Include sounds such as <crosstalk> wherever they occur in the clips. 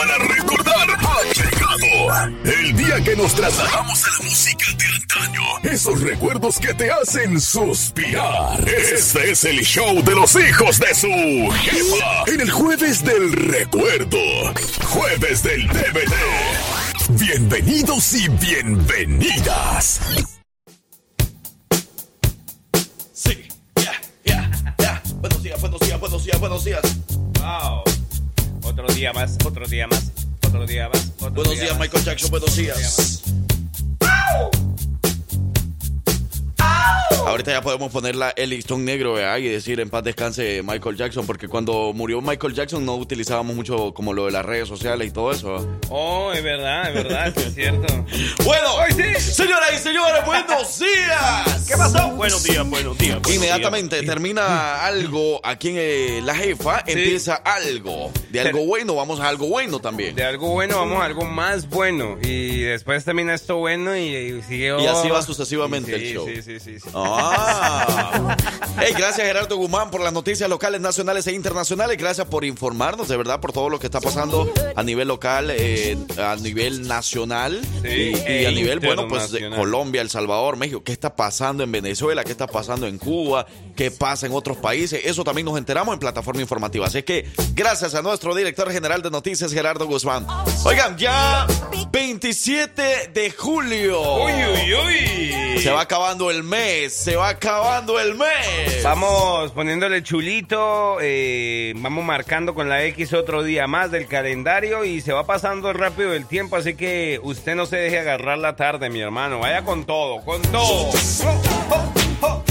para recordar ha llegado. El día que nos trasladamos a la música de antaño. Esos recuerdos que te hacen suspirar. Este es el show de los hijos de su jefa. En el jueves del recuerdo. Jueves del DVD. Bienvenidos y bienvenidas. Sí, ya, ya, ya. Buenos días, buenos días, buenos días, buenos días. Wow. Otro día más, otro día más, otro día más. Otro Buenos día días, más. Michael Jackson, buenos días. Ahorita ya podemos ponerla el listón negro ¿verdad? y decir en paz descanse Michael Jackson, porque cuando murió Michael Jackson no utilizábamos mucho como lo de las redes sociales y todo eso. Oh, es verdad, es verdad, sí es cierto. <laughs> Bueno, ¡Ay, sí! señoras y señores, buenos días. ¿Qué pasó? Buenos días, buenos días. buenos Inmediatamente días. termina algo aquí en eh, la jefa, empieza algo. De algo bueno, vamos a algo bueno también. De algo bueno vamos a algo más bueno. Y después termina esto bueno y, y sigue Y así va sucesivamente Sí, el show. Sí, sí, sí. Sí. Ah. <laughs> Hey, gracias Gerardo Guzmán por las noticias locales, nacionales e internacionales. Gracias por informarnos, de verdad, por todo lo que está pasando a nivel local, eh, a nivel nacional Sí, y, y e a nivel, bueno, pues de. Colombia, El Salvador, México. ¿Qué está pasando en Venezuela? ¿Qué está pasando en Cuba? ¿Qué pasa en otros países? Eso también nos enteramos en plataforma informativa. Así que gracias a nuestro director general de noticias, Gerardo Guzmán. Oigan, ya 27 de julio. Uy, uy, uy. Se va acabando el mes, se va acabando el mes. Vamos poniéndole chulito, eh, vamos marcando con la X otro día más del calendario y se va pasando rápido el tiempo, así que usted no se deje agarrar la tarde, mi hermano. Vaya con todo, con todo. Oh, oh, oh.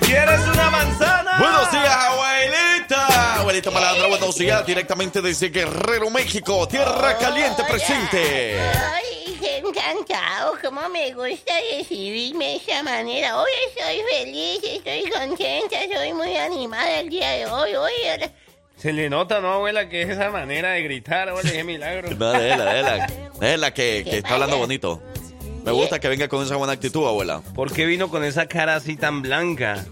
¿Quieres una manzana? Buenos días, abuelita. Abuelita Malandra, buenos días. Directamente desde Guerrero, México. Tierra caliente presente. Encantado, cómo me gusta recibirme de esa manera. Hoy estoy feliz, estoy contenta, soy muy animada el día de hoy. Hoy, Se le nota, ¿no, abuela, que es esa manera de gritar? Oye, qué milagro. No, déjela, déjela. Déjela que, que ¿Qué está hablando bonito. Me gusta que venga con esa buena actitud, abuela. ¿Por qué vino con esa cara así tan blanca?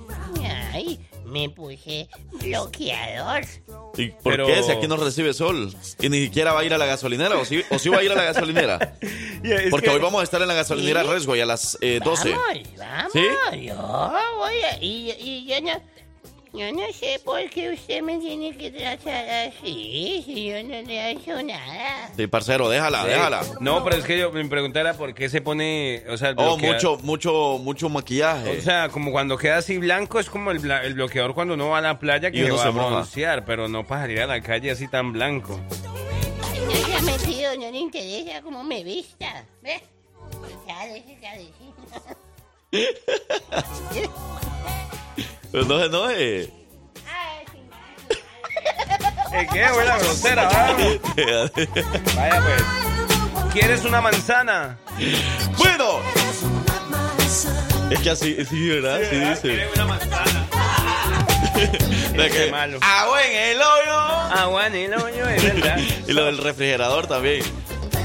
Me puse bloqueador. ¿Y por Pero- qué? Si aquí no recibe sol. Y ni siquiera va a ir a la gasolinera. ¿O sí, o sí va a ir a la gasolinera? <laughs> Porque hoy vamos a estar en la gasolinera Sí. Resgo a las eh, 12. Vamos, vamos. ¿Sí? Yo voy a... Y, y yo no... Yo no sé por qué usted me tiene que tratar así, si yo no le he hecho nada. Sí, parcero, déjala, déjala. No, pero es que yo mi pregunta era por qué se pone, o sea, el Oh, mucho, mucho, mucho maquillaje. O sea, como cuando queda así blanco es como el, bla- el bloqueador cuando uno va a la playa Y que uno va se a broncear, pero no para salir a la calle así tan blanco. Ay, no se ha metido, no le interesa cómo me vista. ¿Ve? Ya, deje cabecita. <laughs> Pero no, no. Ay, <laughs> sí. ¿Eh, ¿Qué, abuela grosera? va? Vaya pues. ¿Quieres una manzana? bueno. Es que así, sí, ¿verdad? Sí dice. ¿Quieres una manzana? <laughs> Que, malo. agua en el hoyo. Ah, bueno, y lo yo, es verdad. <laughs> Y lo del refrigerador también.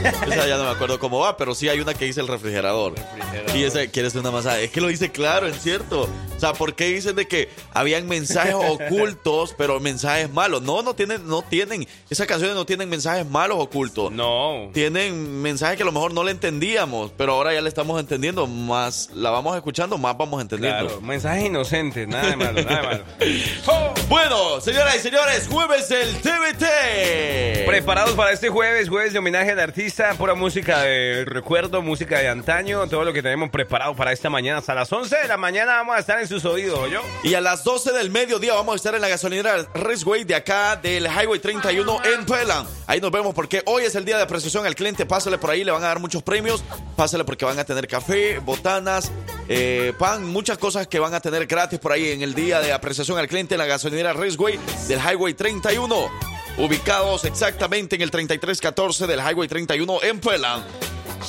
<laughs> Esa ya no me acuerdo cómo va, pero sí hay una que dice el refrigerador. Refrigerador. Y ese, ¿quieres una masada? Es que lo dice claro, es cierto. O sea, ¿por qué dicen de que habían mensajes <laughs> ocultos, pero mensajes malos? No, no tienen, no tienen. Esas canciones no tienen mensajes malos ocultos. No. Tienen mensajes que a lo mejor no le entendíamos, pero ahora ya le estamos entendiendo. Más la vamos escuchando, más vamos entendiendo. Claro, mensajes inocentes, nada de malo, nada de malo. <laughs> Bueno, señoras y señores, jueves del TVT. Preparados para este jueves, jueves de homenaje al artista, pura música de recuerdo, música de antaño, todo lo que tenemos preparado para esta mañana. Hasta las 11 de la mañana vamos a estar en sus oídos, ¿yo? Y a las 12 del mediodía vamos a estar en la gasolinera Raceway de acá del Highway 31 en Pelan. Ahí nos vemos porque hoy es el día de apreciación al cliente. Pásale por ahí, le van a dar muchos premios. Pásale porque van a tener café, botanas, eh, pan, muchas cosas que van a tener gratis por ahí en el día de apreciación al cliente en la gasolinera Raceway del Highway 31. Ubicados exactamente en el 3314 del Highway 31 en Pelan.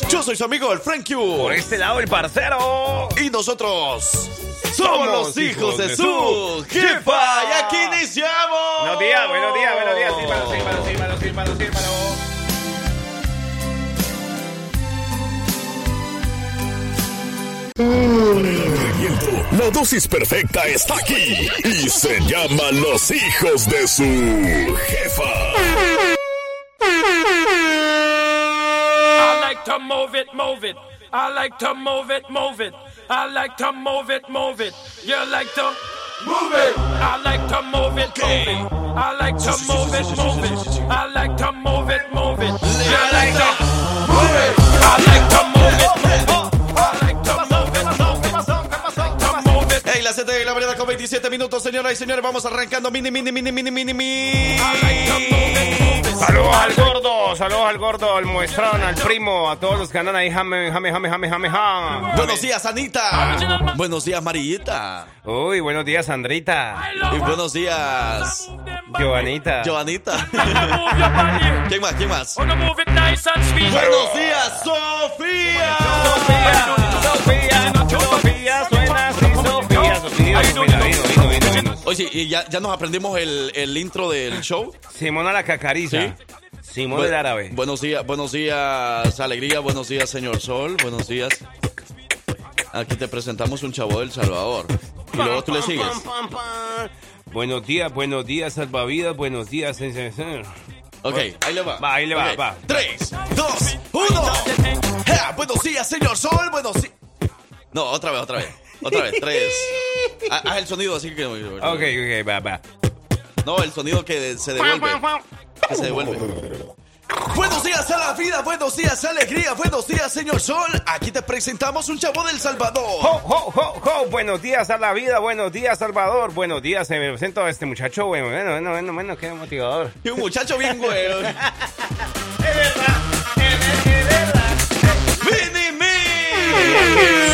Yo soy su amigo el Frank Q. Por este lado, el parcero. Y nosotros somos los hijos de su jefa. Y aquí iniciamos. Buenos días, buenos días, buenos días. Sírvalo, sírvalo, sírvalo, sírvalo, sírvalo. La dosis perfecta está aquí y se llama Los hijos de su jefa. I like to move it, move it. I like to move it, move it. I like to move it, move it. You like to move it. I like to move it, move it. I like to move it, move it. I like to move it, move it. You like to la 7 de la mañana con 27 minutos, señoras y señores. Vamos arrancando mini, mini, mini, mini, mini, mini. Saludos al gordo, saludos al gordo, al muestrón, al primo, a todos los que andan ahí, jame, jame, jame, jame, jame, jame. Buenos días, Anita. Buenos días, Marillita. Uy, buenos días, Sandrita. Y buenos días, Giovanita. Joanita. Body. <laughs> ¿Quién más? ¿Quién más? Buenos días, Sofía. Sofía, Sofía, así, Oye, ¿y ya, ya nos aprendimos el, el intro del show? Simona la cacariza. Sí. Simón del árabe. Buenos días, buenos días, alegría, buenos días, señor Sol, buenos días. Aquí te presentamos un chavo del Salvador. Y luego tú le sigues. Buenos días, buenos días, salvavidas, buenos días, señor. Ok, ahí le va. Va, ahí le va, Ok. va. Tres, dos, uno. Ja, Buenos días, señor Sol, buenos días. No, otra vez, otra vez. Otra vez, tres. Ha- <laughs> Haz el sonido así que. Ok, ok, va, va. No, el sonido que se devuelve. Que se devuelve. Buenos días a la vida, buenos días alegría, buenos días señor Sol. Aquí te presentamos un chavo del Salvador. Ho, ho, ho, ho. Buenos días a la vida, buenos días, Salvador. Buenos días, se me presento a este muchacho. Bueno, bueno, bueno, bueno, bueno, qué motivador. Y un muchacho bien güero. <laughs> ¡Mini, mi!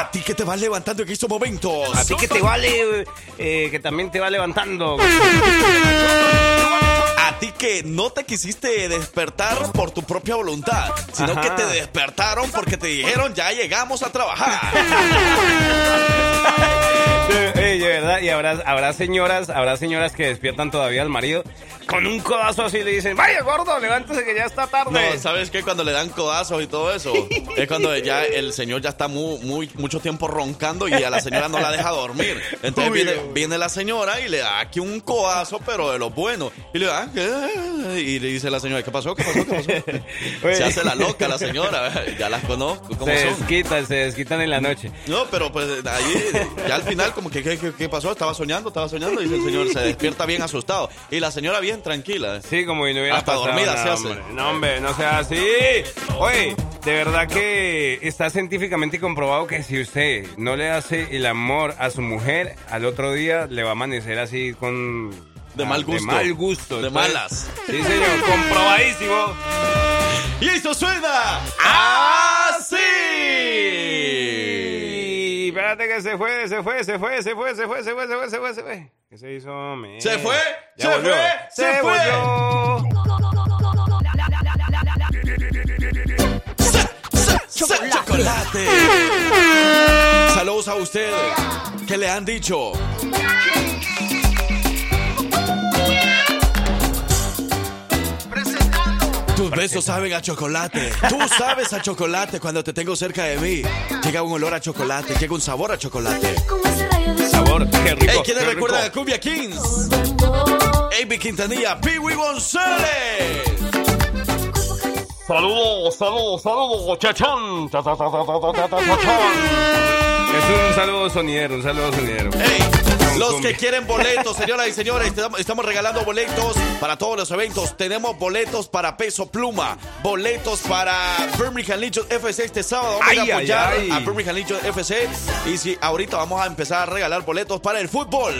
A ti que te vas levantando en estos momentos. A ti que te vale, eh, que también te va levantando. <laughs> A ti que no te quisiste despertar por tu propia voluntad, sino Ajá. que te despertaron porque te dijeron ya llegamos a trabajar. <laughs> Ey, de verdad, y habrá, habrá señoras, habrá señoras que despiertan todavía al marido con un codazo así le dicen, vaya gordo, levántese que ya está tarde. No, ¿sabes qué? Cuando le dan codazos y todo eso, es cuando ya el señor ya está muy, muy, mucho tiempo roncando y a la señora no la deja dormir. Entonces viene, viene la señora y le da aquí un codazo, pero de los buenos. Y le da, ¿qué? Y le dice la señora, ¿qué pasó? ¿Qué pasó? ¿Qué pasó? Oye. <laughs> Se hace la loca la señora, ya las conozco, ¿cómo se son? desquitan, se desquitan en la noche. No, pero pues ahí, ya al final, como que, ¿qué, qué, qué pasó? Estaba soñando, estaba soñando, y el señor se despierta bien asustado. Y la señora bien tranquila. Sí, como si no hubiera Hasta pasado dormida nada, se hace. hombre. No, hombre, no sea así. Oye, de verdad que está científicamente comprobado que si usted no le hace el amor a su mujer, al otro día le va a amanecer así con... De mal gusto. De mal gusto. De malas. Sí, señor, comprobadísimo. Y esto suena así. Y espérate que se fue, se fue, se fue, se fue, se fue, se fue, se fue, se fue, se fue. ¿Qué se hizo? ¿Se fue? ¿Se fue? ¿Se fue? Chocolate. Saludos a usted. ¿Qué le han dicho? Tus besos saben a chocolate. Tú sabes a chocolate cuando te tengo cerca de mí. Llega un olor a chocolate, llega un sabor a chocolate. Sabor, qué rico. Hey, ¿quiénes qué recuerdan a. Cumbia Kings? Amy Quintanilla, Pee-Wee González. Saludos, saludos, saludos, chachón. Cha, cha, cha, cha, cha, cha, cha, chachón. Es un saludo sonidero, un saludo sonidero. Hey, los que quieren boletos, señoras y señores, estamos- regalando boletos para todos los eventos. Tenemos boletos para Peso Pluma, boletos para Birmingham Legion FC este sábado. Vamos Ay, a apoyar ay, ay. a Birmingham Legion FC. Y si ahorita vamos a empezar a regalar boletos para el fútbol.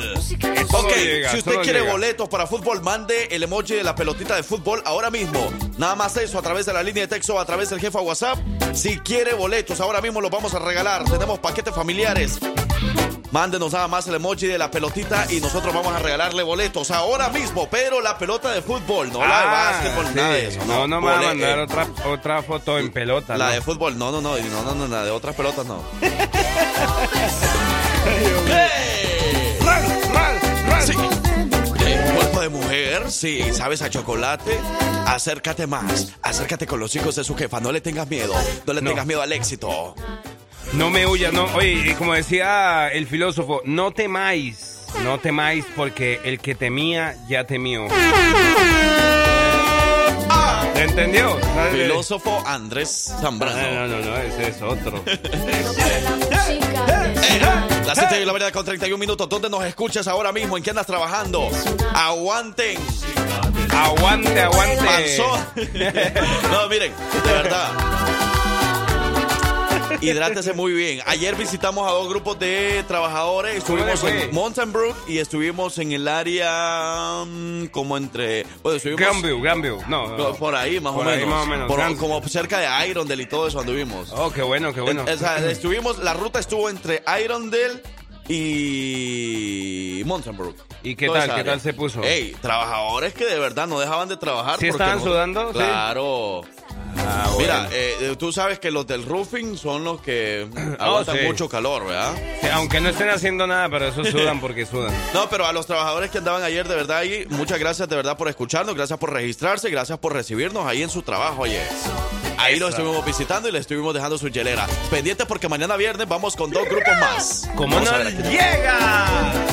Ok, llega, si usted quiere llega. boletos para fútbol, mande el emoji de la pelotita de fútbol ahora mismo. Nada más eso a través de la línea de texto, a través del jefe a WhatsApp. Si quiere boletos, ahora mismo los vamos a regalar. Tenemos paquetes familiares. Mándenos nada más el emoji de la pelotita y nosotros vamos a regalarle boletos ahora mismo, pero la pelota de fútbol, no la de Ah, básquetbol, sí. nada de eso. No, no me va a mandar eh, otra, otra foto en pelota. La ¿no? de fútbol, no, no, no, no, no, no, la de otras pelotas no. <laughs> De mujer, sí, sabes a chocolate. Acércate más, acércate con los hijos de su jefa. No le tengas miedo, no le No. tengas miedo al éxito. No me huyas, no. Oye, y como decía el filósofo, no temáis, no temáis porque el que temía ya temió. ¿Le entendió? filósofo Andrés Zambrano. No, no, no, no, ese es otro. Las 7 de la mañana con 31 minutos. ¿Dónde nos escuchas ahora mismo? ¿En qué andas trabajando? Aguanten. Aguante, aguante. Panzón. <laughs> <laughs> no, miren, de verdad. Hidrátese muy bien. Ayer visitamos a dos grupos de trabajadores. Estuvimos en Mountain Brook y estuvimos en el área mm, como entre. Bueno, estuvimos Granview, Granview. No, no. por ahí más Por o ahí menos. más o menos. Por- como cerca de Irondale y todo eso anduvimos. Oh, qué bueno, qué bueno. O sea, <clears throat> estuvimos, la ruta estuvo entre Irondale y Mountain Brook. ¿Y qué Toda tal? ¿Qué tal se puso? Ey, trabajadores que de verdad no dejaban de trabajar. ¿Sí estaban no- sudando? Sí. Ah, Mira, bueno. eh, tú sabes que los del roofing son los que <clears throat> aguantan sí. mucho calor, ¿verdad? Sí, aunque no estén haciendo nada, pero eso sudan porque sudan. <laughs> No, pero a los trabajadores que andaban ayer, de verdad, ahí, muchas gracias de verdad por escucharnos, gracias por registrarse, gracias por recibirnos ahí en su trabajo ayer. Ahí lo estuvimos visitando y le estuvimos dejando su hielera. Pendientes porque mañana viernes vamos con dos grupos más. ¿Cómo no llega?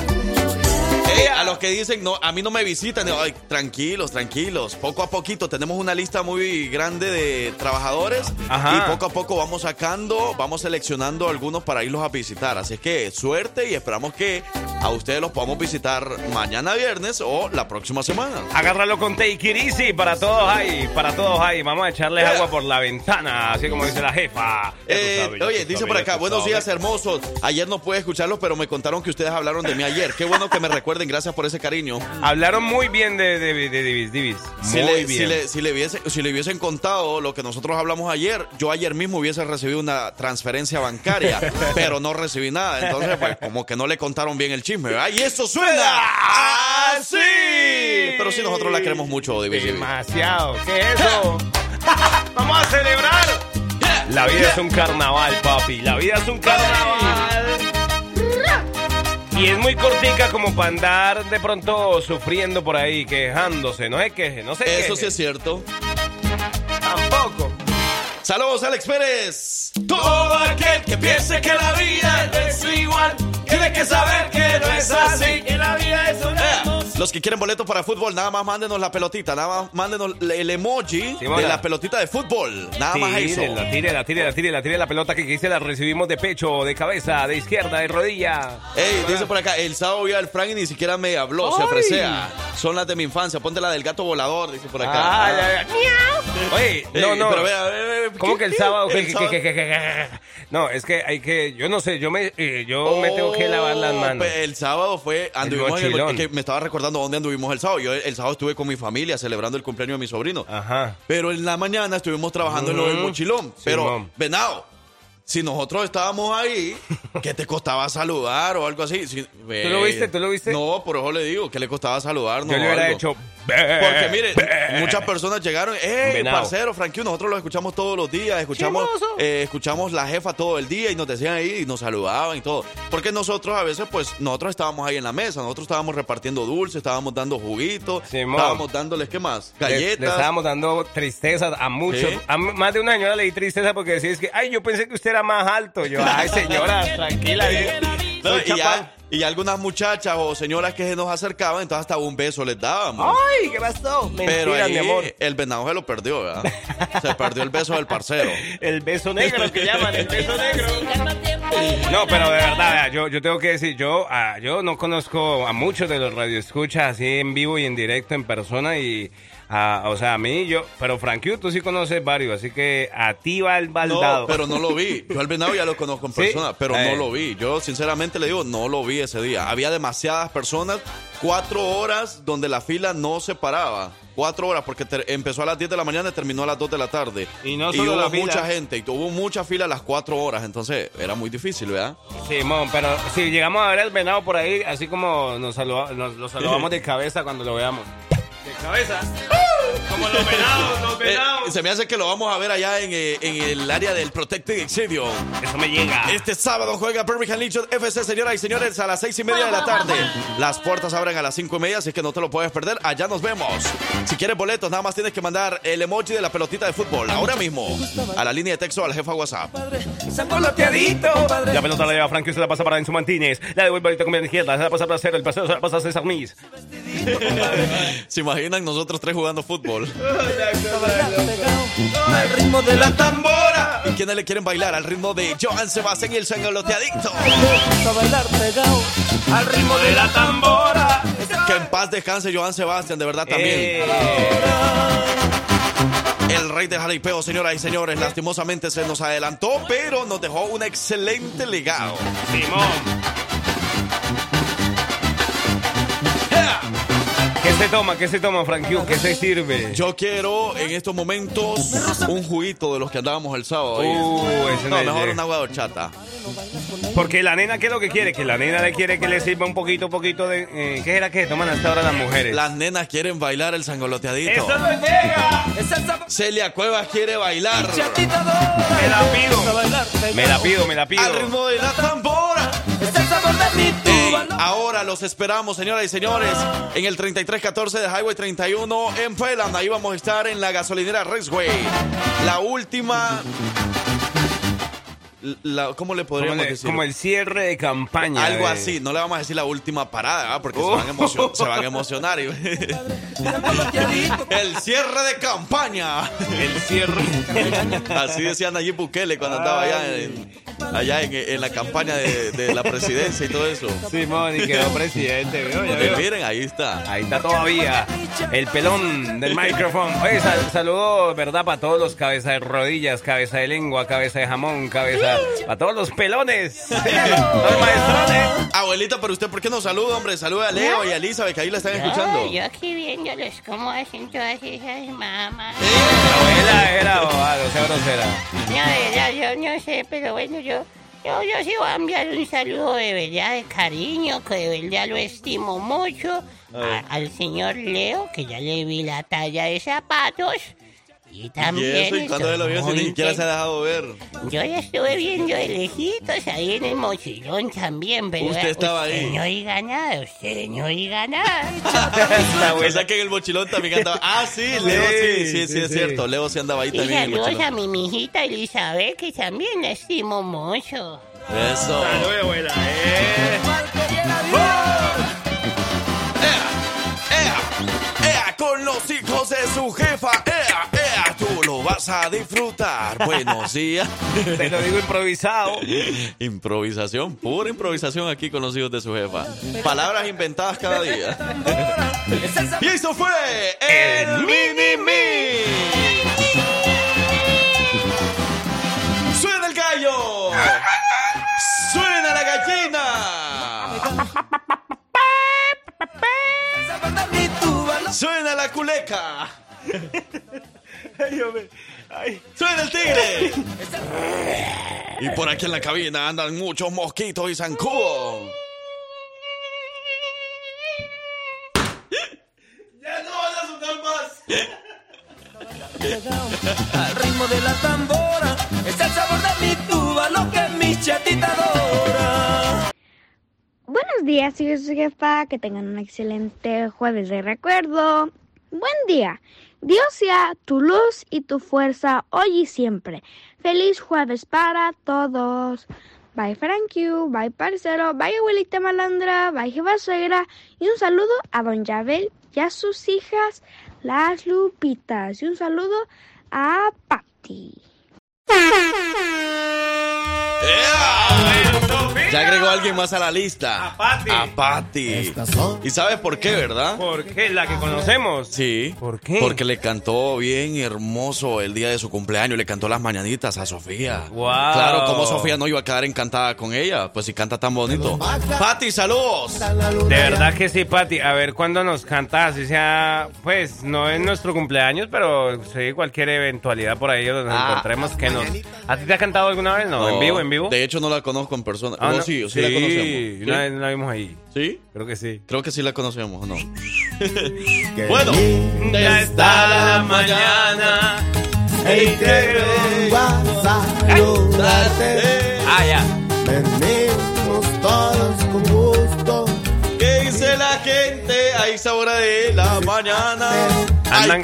A los que dicen, no, a mí no me visitan, ay, tranquilos, tranquilos. Poco a poquito tenemos una lista muy grande de trabajadores Ajá. y poco a poco vamos sacando, vamos seleccionando algunos para irlos a visitar. Así es que suerte y esperamos que a ustedes los podamos visitar mañana viernes o la próxima semana. Agárralo con Take It Easy para todos ahí, para todos ahí. Vamos a echarles Yeah. agua por la ventana, así como dice la jefa. Eh, sabes, oye, dice sabes, por acá, buenos días hermosos. Ayer no pude escucharlos, pero me contaron que ustedes hablaron de mí ayer. Qué bueno que me recuerden, gracias por ese cariño. Hablaron muy bien de, de, de Divis, Divis. Si Muy le, bien. si, le, si, le hubiese- si le hubiesen contado lo que nosotros hablamos ayer, yo ayer mismo hubiese recibido una transferencia bancaria, <laughs> pero no recibí nada. Entonces, pues, como que no le contaron bien el chisme, ¿verdad? Y eso suena así. Pero sí, nosotros la queremos mucho, Divis. Divis. Demasiado. ¿Qué es eso? <laughs> ¡Vamos a celebrar! La vida es un carnaval, papi. La vida es un carnaval. Y es muy cortica como para andar de pronto sufriendo por ahí, quejándose. No se queje, no queje. Eso sí es cierto. Tampoco. Saludos, Alex Pérez. Todo aquel que piense que la vida es igual, tiene que saber que no es así, que la vida es una Eh, hermosa. Los que quieren boletos para fútbol, nada más mándenos la pelotita, nada más mándenos el emoji Sí, de la pelotita de fútbol. Nada más eso. Tírela, tírela, tírela, tírela, tírela la pelota que quise la recibimos de pecho, de cabeza, de izquierda, de rodilla. Ey, dice por acá, el sábado vi al Frank y ni siquiera me habló, se Ay. ofrecea. Son las de mi infancia, ponte la del gato volador, dice por acá. Ah, Ah. ya, ya. Oye, Ey, no, no. Pero vea, vea, vea, ¿Cómo ¿qué- que el sábado? El que- sábado- que- que- que- que- No, es que hay que, yo no sé, yo me, eh, yo me tengo que lavar las Oh, manos. pues, El sábado fue, anduvimos en el, que me estaba recordando dónde anduvimos el sábado. Yo el sábado estuve con mi familia celebrando el cumpleaños de mi sobrino. Ajá. Pero en la mañana estuvimos trabajando en lo del mochilón. Pero, Simón. venado, si nosotros estábamos ahí, <laughs> ¿qué te costaba saludar o algo así? Si- ¿Tú lo viste? ¿Tú lo viste? No, por eso le digo, ¿qué le costaba saludar? Yo le hubiera hecho. Porque mire, muchas personas llegaron, ¡eh, Venado. parcero, Frankie! Nosotros lo escuchamos todos los días, escuchamos, eh, escuchamos la jefa todo el día y nos decían ahí y nos saludaban y todo. Porque nosotros a veces, pues, nosotros estábamos ahí en la mesa, nosotros estábamos repartiendo dulces, estábamos dando juguitos, Simón. estábamos dándoles, ¿qué más? Le, Galletas. le estábamos dando tristeza a muchos. Sí. A más de una señora le di tristeza porque decía es que, ay, yo pensé que usted era más alto. Yo, <laughs> ay, señora, tranquila. <laughs> eh. No, y, y algunas muchachas o señoras que se nos acercaban, entonces hasta un beso les dábamos. Ay, ¿qué pasó? Mentira, Pero ahí mi amor. el venado se lo perdió, ¿verdad? <laughs> se perdió el beso del parcero. El beso negro que llaman, el beso negro. No, pero de verdad, yo, yo tengo que decir, yo, ah, yo no conozco a muchos de los radioescuchas así en vivo y en directo, en persona, y, ah, o sea, a mí, yo, pero Frankie, tú sí conoces varios, así que a ti va el baldado. No, pero no lo vi. <laughs> Yo al venado ya lo conozco en ¿Sí? persona, pero Eh. no lo vi. Yo sinceramente le digo, no lo vi ese día. Había demasiadas personas, cuatro horas donde la fila no se paraba. Cuatro horas, porque empezó a las 10 de la mañana y terminó a las 2 de la tarde. Y no solo hubo la fila. mucha gente, y hubo mucha fila a las cuatro horas, entonces era muy difícil, ¿verdad? Simón, pero si llegamos a ver el venado por ahí, así como nos, saluda- nos lo saludamos de cabeza cuando lo veamos. Cabeza. Como los venados, los Eh, se me hace que lo vamos a ver allá en, eh, en el área del Protected Exhibition. Eso me llega. Este sábado juega Birmingham Legion FC, señoras y señores, a las seis y media de la tarde. Las puertas abren a las cinco y media, así que no te lo puedes perder. Allá nos vemos. Si quieres boletos, nada más tienes que mandar el emoji de la pelotita de fútbol ahora mismo a la línea de texto al jefa WhatsApp. La pelota la lleva Frankie, se la pasa para Enzo Martínez. La devuelve ahorita con la izquierda, se la pasa para Cero, el paseo se la pasa a César Mies. <laughs> ¿Se imaginan nosotros tres jugando fútbol? Fútbol. <laughs> Al ritmo de la tambora. ¿Y quiénes le quieren bailar? Al ritmo de Johan Sebastián y el sangoloteadicto. A bailar pegado. Al ritmo de la tambora. Que en paz descanse Johan Sebastián, de verdad también. Eh, El rey del jaripeo, señoras y señores, lastimosamente se nos adelantó, pero nos dejó un excelente legado. Simón. ¿Qué se toma? ¿Qué se toma, Frank Q? ¿Qué se sirve? Yo quiero en estos momentos un juguito de los que andábamos el sábado. Uh, ese no, mejor una agua de horchata. Porque la nena, ¿qué es lo que quiere? Que la nena le quiere que le sirva un poquito, poquito de... eh, ¿Qué era que toman hasta ahora las mujeres? Las nenas quieren bailar el sangoloteadito. ¡Eso no llega! Celia Cuevas quiere bailar. Me la pido. Me la pido, me la pido. Al ritmo de la tambora. Tuba. ahora los esperamos, señoras y señores, en el 3314 de Highway 31 en Pelan. Ahí vamos a estar en la gasolinera Raceway. La última. La, ¿Cómo le Como, podríamos el- decir? como el cierre de campaña. Algo de- así, no le vamos a decir la última parada, ¿verdad? porque se, Oh. van a emocion- <laughs> se van a emocionar. y- el cierre de campaña. El cierre. Así decía Nayib Bukele cuando andaba allá en, allá en, en la campaña de, de la presidencia y todo eso. Simón, y quedó presidente, veo. miren, ahí está. Ahí está todavía el pelón del micrófono. Oye, sal- saludo, ¿verdad? Para todos los cabeza de rodillas, cabeza de lengua, cabeza de jamón, cabeza. Para todos los pelones. <laughs> los maestrones. Abuelita, pero usted, ¿por qué no saluda, hombre? Saluda a Leo y a Elizabeth, que ahí la están escuchando. Yo aquí viéndolos cómo hacen todas esas mamás. La abuela era bobada, o sea, grosera. No, de verdad, yo no sé, pero bueno, yo, yo, yo sí voy a enviar un saludo de verdad, de cariño, que de verdad lo estimo mucho. a- al señor Leo, que ya le vi la talla de zapatos. Y Y también. eso, ¿y cuando él lo vio? Ni siquiera se ha dejado ver. Yo ya estuve viendo de lejitos ahí en el mochilón también, pero. Usted estaba ahí. Usted no oiga nada, usted no oiga nada. <laughs> La O sea que en el mochilón también andaba. Ah, sí, Leo sí, sí, sí, sí, es sí. cierto. Leo sí andaba ahí Y también saludos a mi mijita Elizabeth, que también la estimo mucho. Eso. abuela. Eh. ¡Ea! ¡Ea! ¡Ea! Con los hijos de su jefa. A disfrutar. <laughs> Buenos días. Te lo digo improvisado. Improvisación, pura improvisación aquí con los hijos de su jefa. Palabras inventadas cada día. <laughs> Y eso fue el Mini Me. ¡Suena el gallo! ¡Suena la gallina! Sabor de mi tuba. Lo- ¡Suena la culeca! ¡Suena el tigre! <laughs> Y por aquí en la cabina andan muchos mosquitos y zancudos. <laughs> ¡Ya no van a sonar más! Al ritmo de la tambora. Es el sabor de mi tuba. Lo que mi chatita adora. Buenos días, hijos su jefa. Que tengan un excelente jueves de recuerdo. Buen día. Dios sea tu luz y tu fuerza hoy y siempre. Feliz jueves para todos. Bye, Frank you. Bye, parcero. Bye, abuelita malandra. Bye, jefa suegra. Y un saludo a don Yabel y a sus hijas, las Lupitas. Y un saludo a Patty. Ya agregó alguien más a la lista. A Patty. A Patty. ¿Y sabes por qué, verdad? ¿Por qué? La que conocemos. Sí. ¿Por qué? Porque le cantó bien hermoso el día de su cumpleaños. Le cantó las mañanitas a Sofía. Guau. Claro, como Sofía no iba a quedar encantada con ella. Pues si canta tan bonito. Patty, saludos. De verdad que sí, Pati. A ver cuándo nos cantas. Así sea, pues no es nuestro cumpleaños, pero sí, cualquier eventualidad por ahí donde nos Ah. encontremos que nos. ¿A ti te ha cantado alguna vez? No, en vivo, en vivo. De hecho, no la conozco en persona. Ah, Oh, no. Sí, sí, la conocemos. Una vez la vimos ahí. ¿Sí? Creo que sí. Creo que sí la conocemos, ¿o no? <laughs> bueno, Ya está la mañana. Hey, que vengo a saludarte. Ah, ya. Venimos todos con gusto. ¿Qué dice la gente a esa hora de la mañana? Andan,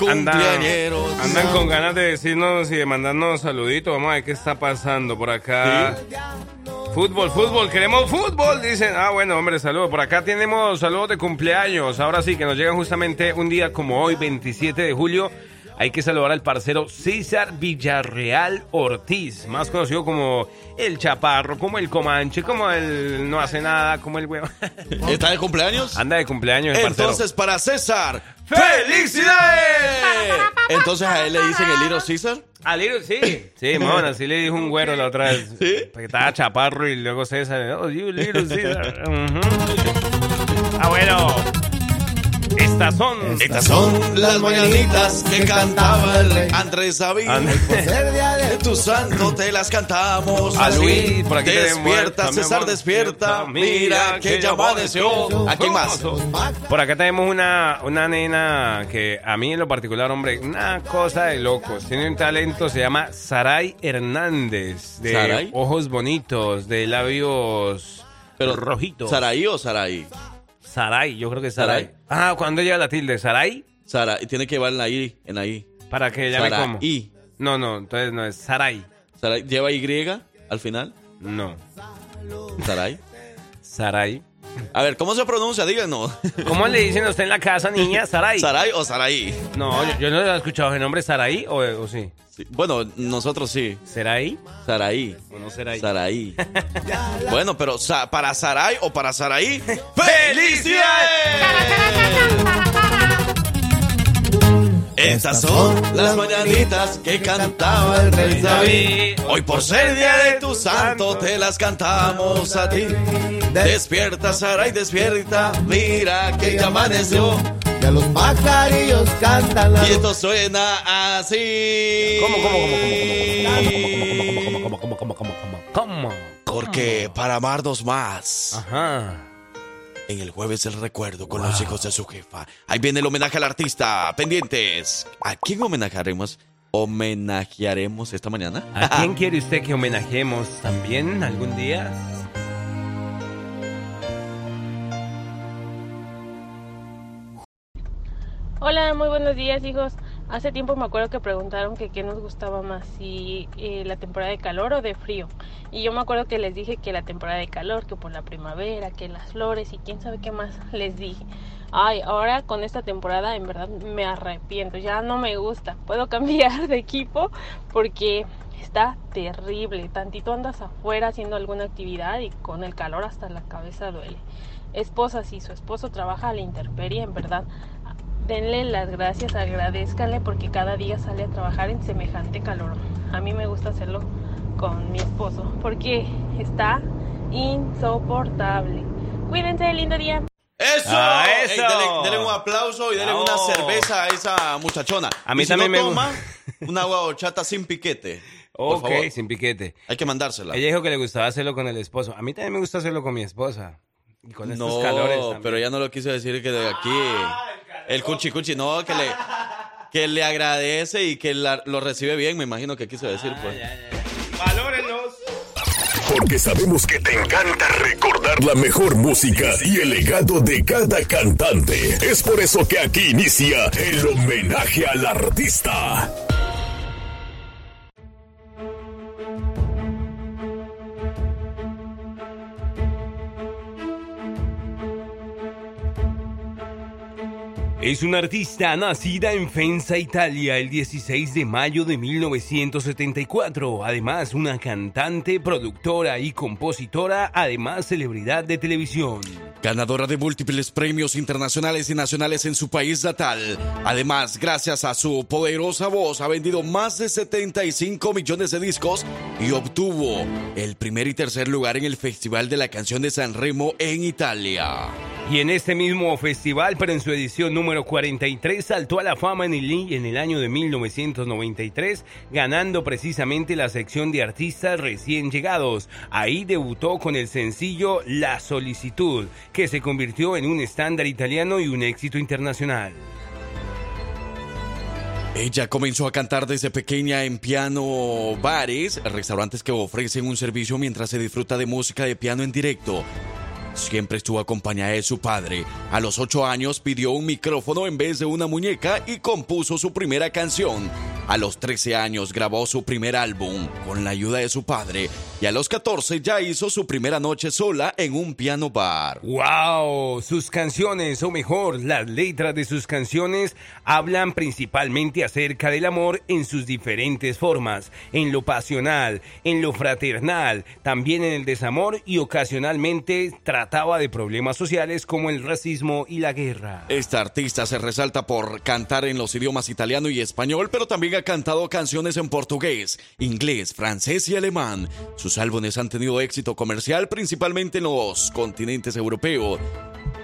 andan con ganas de decirnos y de mandarnos saluditos. Vamos a ver qué está pasando por acá. Fútbol, fútbol, queremos fútbol, dicen. Ah, bueno, hombre, saludos. Por acá tenemos saludos de cumpleaños. Ahora sí, que nos llegan justamente un día como hoy, 27 de julio. Hay que saludar al parcero César Villarreal Ortiz, más conocido como el Chaparro, como el Comanche, como el No hace nada, como el huevo. <laughs> ¿Está de cumpleaños? Anda de cumpleaños, el parcero. Entonces, para César, ¡Felicidades! Entonces a él le dicen el Little César. A Little, sí. Sí, <laughs> mon, así le dijo un güero la otra vez. ¿Sí? Porque estaba chaparro y luego César. Oh, you Little César. <laughs> Ah, bueno. Estas son. Estas son las mañanitas que cantaba el rey Andrés David. And- Por ser día de tu santo te las cantamos A. Luis, por aquí despierta, César, despierta. Mira que ya amaneció. ¿A quién más? Por acá tenemos una, una nena que a mí en lo particular, hombre, una cosa de locos. Tiene un talento, se llama Saray Hernández. De ¿Saray? ojos bonitos, de labios Pero, rojitos. ¿Saraí o Saraí? Saray, yo creo que es. Saray. Ah, ¿cuándo llega la tilde? ¿Saray? Sara, y tiene que llevar en la I, en la I. Para que llame Saray. como. No, no, entonces no es Saray. Saray, ¿Lleva Y al final? No. Saray. Saray. A ver, ¿cómo se pronuncia? Díganos. ¿Cómo le dicen a usted en la casa, niña? Saray. ¿Saray o Saraí? No, yo, yo no he escuchado el nombre Saraí o, o sí. Sí, Bueno, nosotros sí. ¿Seraí Saraí. o no Seraí? Saraí. <laughs> bueno, pero sa- para Saray o para Saraí. Estas son las mañanitas que cantaba el rey David. Hoy por ser día de tu santo te las cantamos a ti. Despierta, Saray, despierta. Mira que ya amaneció. Ya los pajarillos cantan la Y esto suena así. ¿Cómo, cómo, cómo, cómo, cómo, cómo, cómo, cómo, cómo, cómo, cómo, cómo, cómo? Porque para amarnos más. Ajá. En el jueves del recuerdo con los hijos de su jefa. Ahí viene el homenaje al artista. Pendientes. ¿A quién homenajearemos? ¿Homenajearemos esta mañana? ¿A quién quiere usted que homenajemos también algún día? Hola, muy buenos días, hijos. Hace tiempo me acuerdo que preguntaron que qué nos gustaba más, si eh, la temporada de calor o de frío. Y yo me acuerdo que les dije que la temporada de calor, que por la primavera, que las flores y quién sabe qué más les dije. Ay, ahora con esta temporada en verdad me arrepiento, ya no me gusta. Puedo <laughs> cambiar de equipo porque está terrible. Tantito andas afuera haciendo alguna actividad y con el calor hasta la cabeza duele. Esposa, si su esposo trabaja a la intemperie, en verdad denle las gracias, agradezcanle porque cada día sale a trabajar en semejante calor. A mí me gusta hacerlo con mi esposo porque está insoportable. Cuídense, lindo día. ¡Eso! Ah, eso. dele, dele un aplauso y dele una Bravo. cerveza a esa muchachona. A mí Y si también no me toma, <laughs> una agua horchata sin piquete. Por Ok, favor. sin piquete. Hay que mandársela. Ella dijo que le gustaba hacerlo con el esposo. A mí también me gusta hacerlo con mi esposa. Y con estos No, calores también. pero ella no lo quiso decir que de aquí. El cuchi cuchi, no, que le, que le agradece y que la- lo recibe bien, me imagino que quiso decir, pues. ¡Valórenlos! Porque sabemos que te encanta recordar la mejor música y el legado de cada cantante. Es por eso que aquí inicia el homenaje al artista. Es una artista nacida en Fenza, Italia, el 16 de mayo de 1974. Además, una cantante, productora y compositora, además celebridad de televisión. Ganadora de múltiples premios internacionales y nacionales en su país natal. Además, gracias a su poderosa voz, ha vendido más de 75 millones de discos y obtuvo el primer y tercer lugar en el Festival de la Canción de San Remo en Italia. Y en este mismo festival, pero en su edición número 43, saltó a la fama en el, en el año de 1993, ganando precisamente la sección de artistas recién llegados. Ahí debutó con el sencillo La Solicitud, que se convirtió en un estándar italiano y un éxito internacional. Ella comenzó a cantar desde pequeña en piano bares, restaurantes que ofrecen un servicio mientras se disfruta de música de piano en directo. Siempre estuvo acompañada de su padre. A los ocho años pidió un micrófono en vez de una muñeca y compuso su primera canción. A los 13 años grabó su primer álbum con la ayuda de su padre y a los 14 ya hizo su primera noche sola en un piano bar. ¡Wow! Sus canciones, o mejor, las letras de sus canciones, hablan principalmente acerca del amor en sus diferentes formas, en lo pasional, en lo fraternal, también en el desamor y ocasionalmente trataba de problemas sociales como el racismo y la guerra. Esta artista se resalta por cantar en los idiomas italiano y español, pero también ha cantado canciones en portugués, inglés, francés y alemán. Sus álbumes han tenido éxito comercial principalmente en los continentes europeos,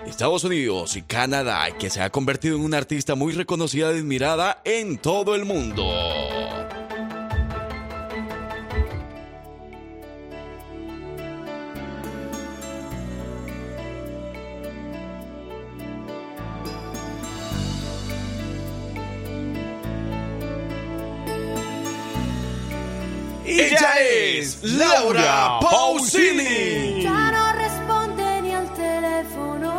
Estados Unidos y Canadá, que se ha convertido en una artista muy reconocida y admirada en todo el mundo. Ella es Laura Pausini. Ya no responde ni al teléfono.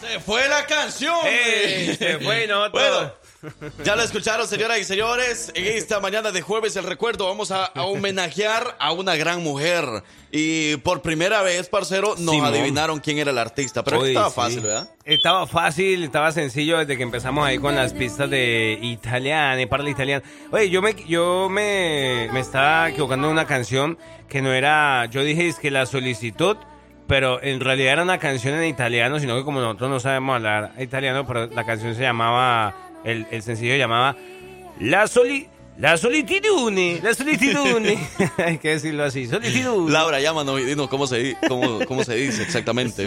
Se fue la canción. ¡Ey! Se fue, no, todo. Bueno, <laughs> ya lo escucharon, señoras y señores. En esta mañana de jueves, el recuerdo, vamos a, a homenajear a una gran mujer. Y por primera vez, parcero, nos Simón. adivinaron quién era el artista. Pero estaba sí. fácil, ¿verdad? Estaba fácil, estaba sencillo desde que empezamos ahí con las pistas de italiano y para el italiano. Oye, yo me, yo me, me estaba equivocando en una canción que no era, yo dije es que la solicitud, pero en realidad era una canción en italiano, sino que como nosotros no sabemos hablar italiano, pero la canción se llamaba, el, el sencillo llamaba La Soli... La solitudine, la solitudine. <laughs> Hay que decirlo así, solitudine. Laura, llámanos y dinos cómo se, cómo, cómo se dice exactamente.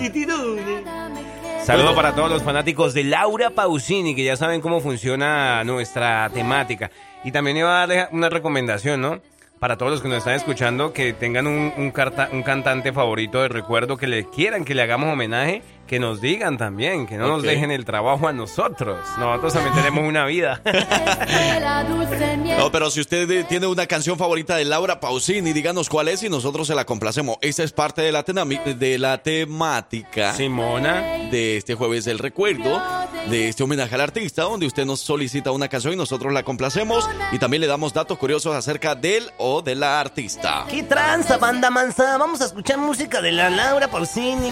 Saludo para todos los fanáticos de Laura Pausini, que ya saben cómo funciona nuestra temática. Y también iba a darle una recomendación, ¿no? Para todos los que nos están escuchando, que tengan un, un carta- un cantante favorito de recuerdo, que le quieran que le hagamos homenaje, que nos digan también, que no nos dejen el trabajo a nosotros. Nosotros también tenemos una vida. <laughs> No, pero si usted eh, tiene una canción favorita de Laura Pausini, díganos cuál es y nosotros se la complacemos. Esta es parte de la, de la temática Simona. de este jueves del recuerdo, de este homenaje al artista, donde usted nos solicita una canción y nosotros la complacemos y también le damos datos curiosos acerca del o de la artista. ¿Qué tranza, banda mansa? Vamos a escuchar música de la Laura Pausini.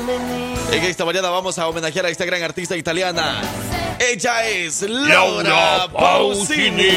En esta mañana vamos a homenajear a esta gran artista italiana. Ella es Laura Pausini.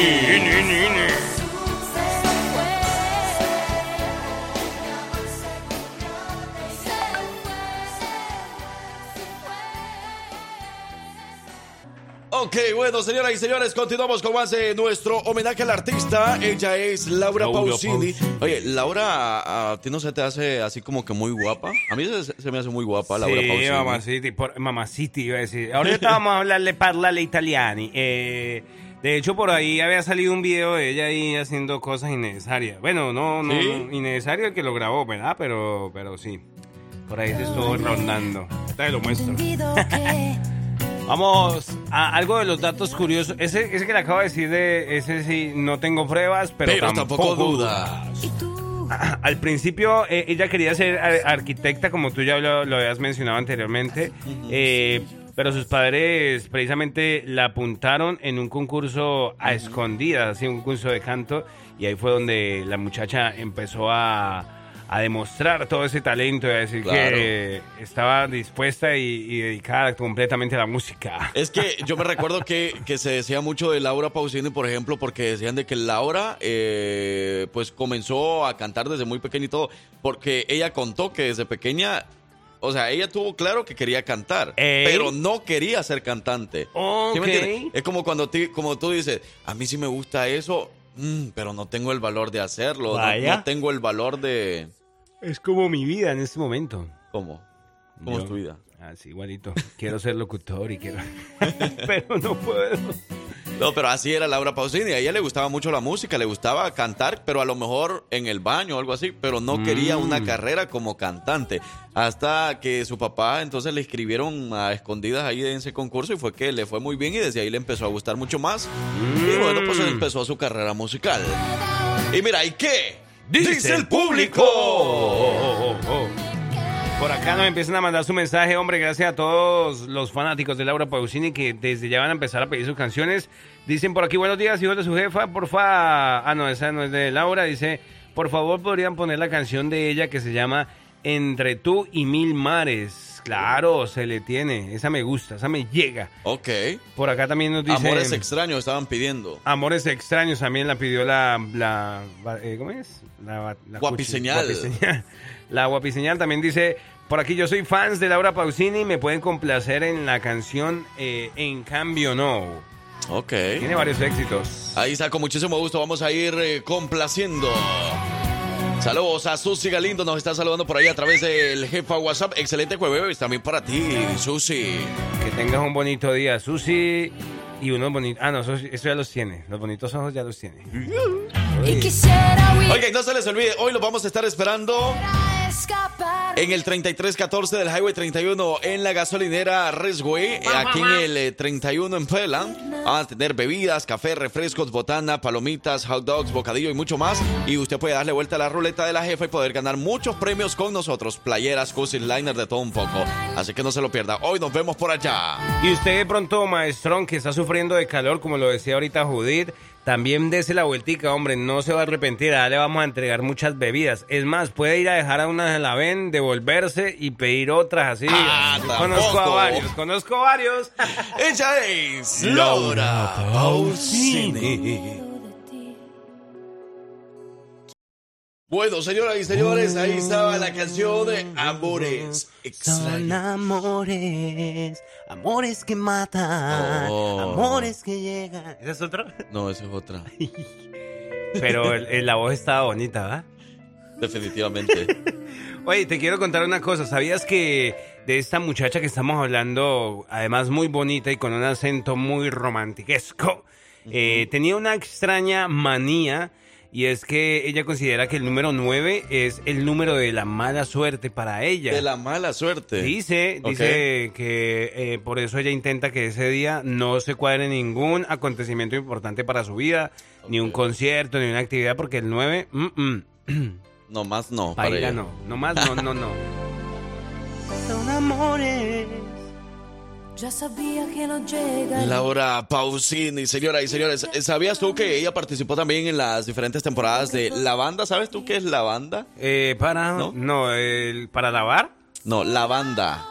Ok, bueno, señoras y señores, continuamos con más de nuestro homenaje al artista. Ella es Laura, Laura Pausini. Pausini. Oye, Laura, ¿a, ti no se te hace así como que muy guapa? A mí se, se me hace muy guapa Laura sí, Pausini. mamaciti, por, mamaciti iba a decir. Ahorita <laughs> vamos a hablarle parlare italiani. Eh, de hecho, por ahí había salido un video de ella ahí haciendo cosas innecesarias. Bueno, no, no, ¿Sí? no, innecesario el que lo grabó, ¿verdad? Pero, pero sí. Por ahí se estuvo rondando. Te lo muestro. <laughs> Vamos a algo de los datos curiosos. Ese, ese que le acabo de decir, de ese sí, no tengo pruebas, pero, Pero tampoco dudas. y tú <clears throat> Al principio eh, ella quería ser ar- arquitecta, como tú ya lo, lo habías mencionado anteriormente, eh, pero sus padres precisamente la apuntaron en un concurso a escondidas, así un concurso de canto, y ahí fue donde la muchacha empezó a, a demostrar todo ese talento y a decir Claro. que estaba dispuesta y, y dedicada completamente a la música. Es que yo me <laughs> recuerdo que, que se decía mucho de Laura Pausini, por ejemplo, porque decían de que Laura eh, pues comenzó a cantar desde muy pequeña y todo, porque ella contó que desde pequeña, o sea, ella tuvo claro que quería cantar, Ey. pero no quería ser cantante. ¿Sí me Ok. entiendes? Es como cuando como tú dices, a mí sí me gusta eso, mm, pero no tengo el valor de hacerlo, no- Vaya. no tengo el valor de... Es como mi vida en este momento. ¿Cómo? ¿Cómo Yo- es tu vida? Así, igualito. Quiero ser locutor y quiero... <laughs> Pero no puedo. No, pero así era Laura Pausini. A ella le gustaba mucho la música, le gustaba cantar, pero a lo mejor en el baño o algo así, pero no quería Mm. una carrera como cantante. Hasta que su papá entonces le escribieron a escondidas ahí en ese concurso y fue que le fue muy bien y desde ahí le empezó a gustar mucho más. Y bueno, pues Mm. empezó su carrera musical. Y mira, ¿y qué? Dice el público. Oh, oh, oh. Por acá nos empiezan a mandar su mensaje, hombre, gracias a todos los fanáticos de Laura Pausini que desde ya van a empezar a pedir sus canciones. Dicen por aquí, buenos días, hijos de su jefa, porfa. Ah, no, esa no es de Laura. Dice, por favor, podrían poner la canción de ella que se llama Entre tú y mil mares. Claro, se le tiene. Esa me gusta, esa me llega. Ok. Por acá también nos dice... Amores extraños estaban pidiendo. Amores extraños también la pidió la... la eh, ¿Cómo es? La, la Guapiseñal. Guapiseñal. La guapiseñal también dice... Por aquí yo soy fans de Laura Pausini. Me pueden complacer en la canción eh, En Cambio No. Ok. Tiene varios éxitos. Ahí está, con muchísimo gusto. Vamos a ir eh, complaciendo. Saludos a Susi Galindo, nos está saludando por ahí a través del jefa WhatsApp. Excelente jueves también para ti, Susi. Que tengas un bonito día, Susi. Y unos bonitos. Ah, no, eso, eso ya los tiene. Los bonitos ojos ya los tiene. Y quisiera huir Oigan, no se les olvide, hoy los vamos a estar esperando escapar. en el 3314 del Highway 31 en la gasolinera Resway, eh, aquí en el eh, 31 en Puebla. Van a tener bebidas, café, refrescos, botana, palomitas, hot dogs, bocadillo y mucho más. Y usted puede darle vuelta a la ruleta de la jefa y poder ganar muchos premios con nosotros. Playeras, cozy liner, de todo un poco. Así que no se lo pierda. Hoy nos vemos por allá. Y usted de pronto, maestrón, que está sufriendo de calor, como lo decía ahorita Judith, también dese la vueltica, hombre, no se va a arrepentir, allá le vamos a entregar muchas bebidas. Es más, puede ir a dejar a una de la ven, devolverse y pedir otras así. Ah, conozco a varios, conozco varios. <laughs> Ella es Laura Pausini. Bueno, señoras y señores, ahí estaba la canción de Amores Son Extraños. amores, amores que matan, Oh. amores que llegan. ¿Ese es otro? No, esa es otra. <laughs> Pero el- el- la voz estaba bonita, ¿verdad? Definitivamente. <laughs> Oye, te quiero contar una cosa. ¿Sabías que de esta muchacha que estamos hablando, además muy bonita y con un acento muy romantiquesco, eh, tenía una extraña manía y es que ella considera que el número 9 es el número de la mala suerte para ella. De la mala suerte. Dice, dice que eh, por eso ella intenta que ese día no se cuadre ningún acontecimiento importante para su vida, ni un concierto, ni una actividad, porque el 9, mm, mm, No más no. para para ella ella. no, no más no, no, no. Son amores. Ya sabía que no llega. Laura Pausini, señoras y señores, ¿sabías tú que ella participó también en las diferentes temporadas de La Banda? ¿Sabes tú qué es La Banda? Eh, para, ¿No? no, el- para lavar. No, La Banda.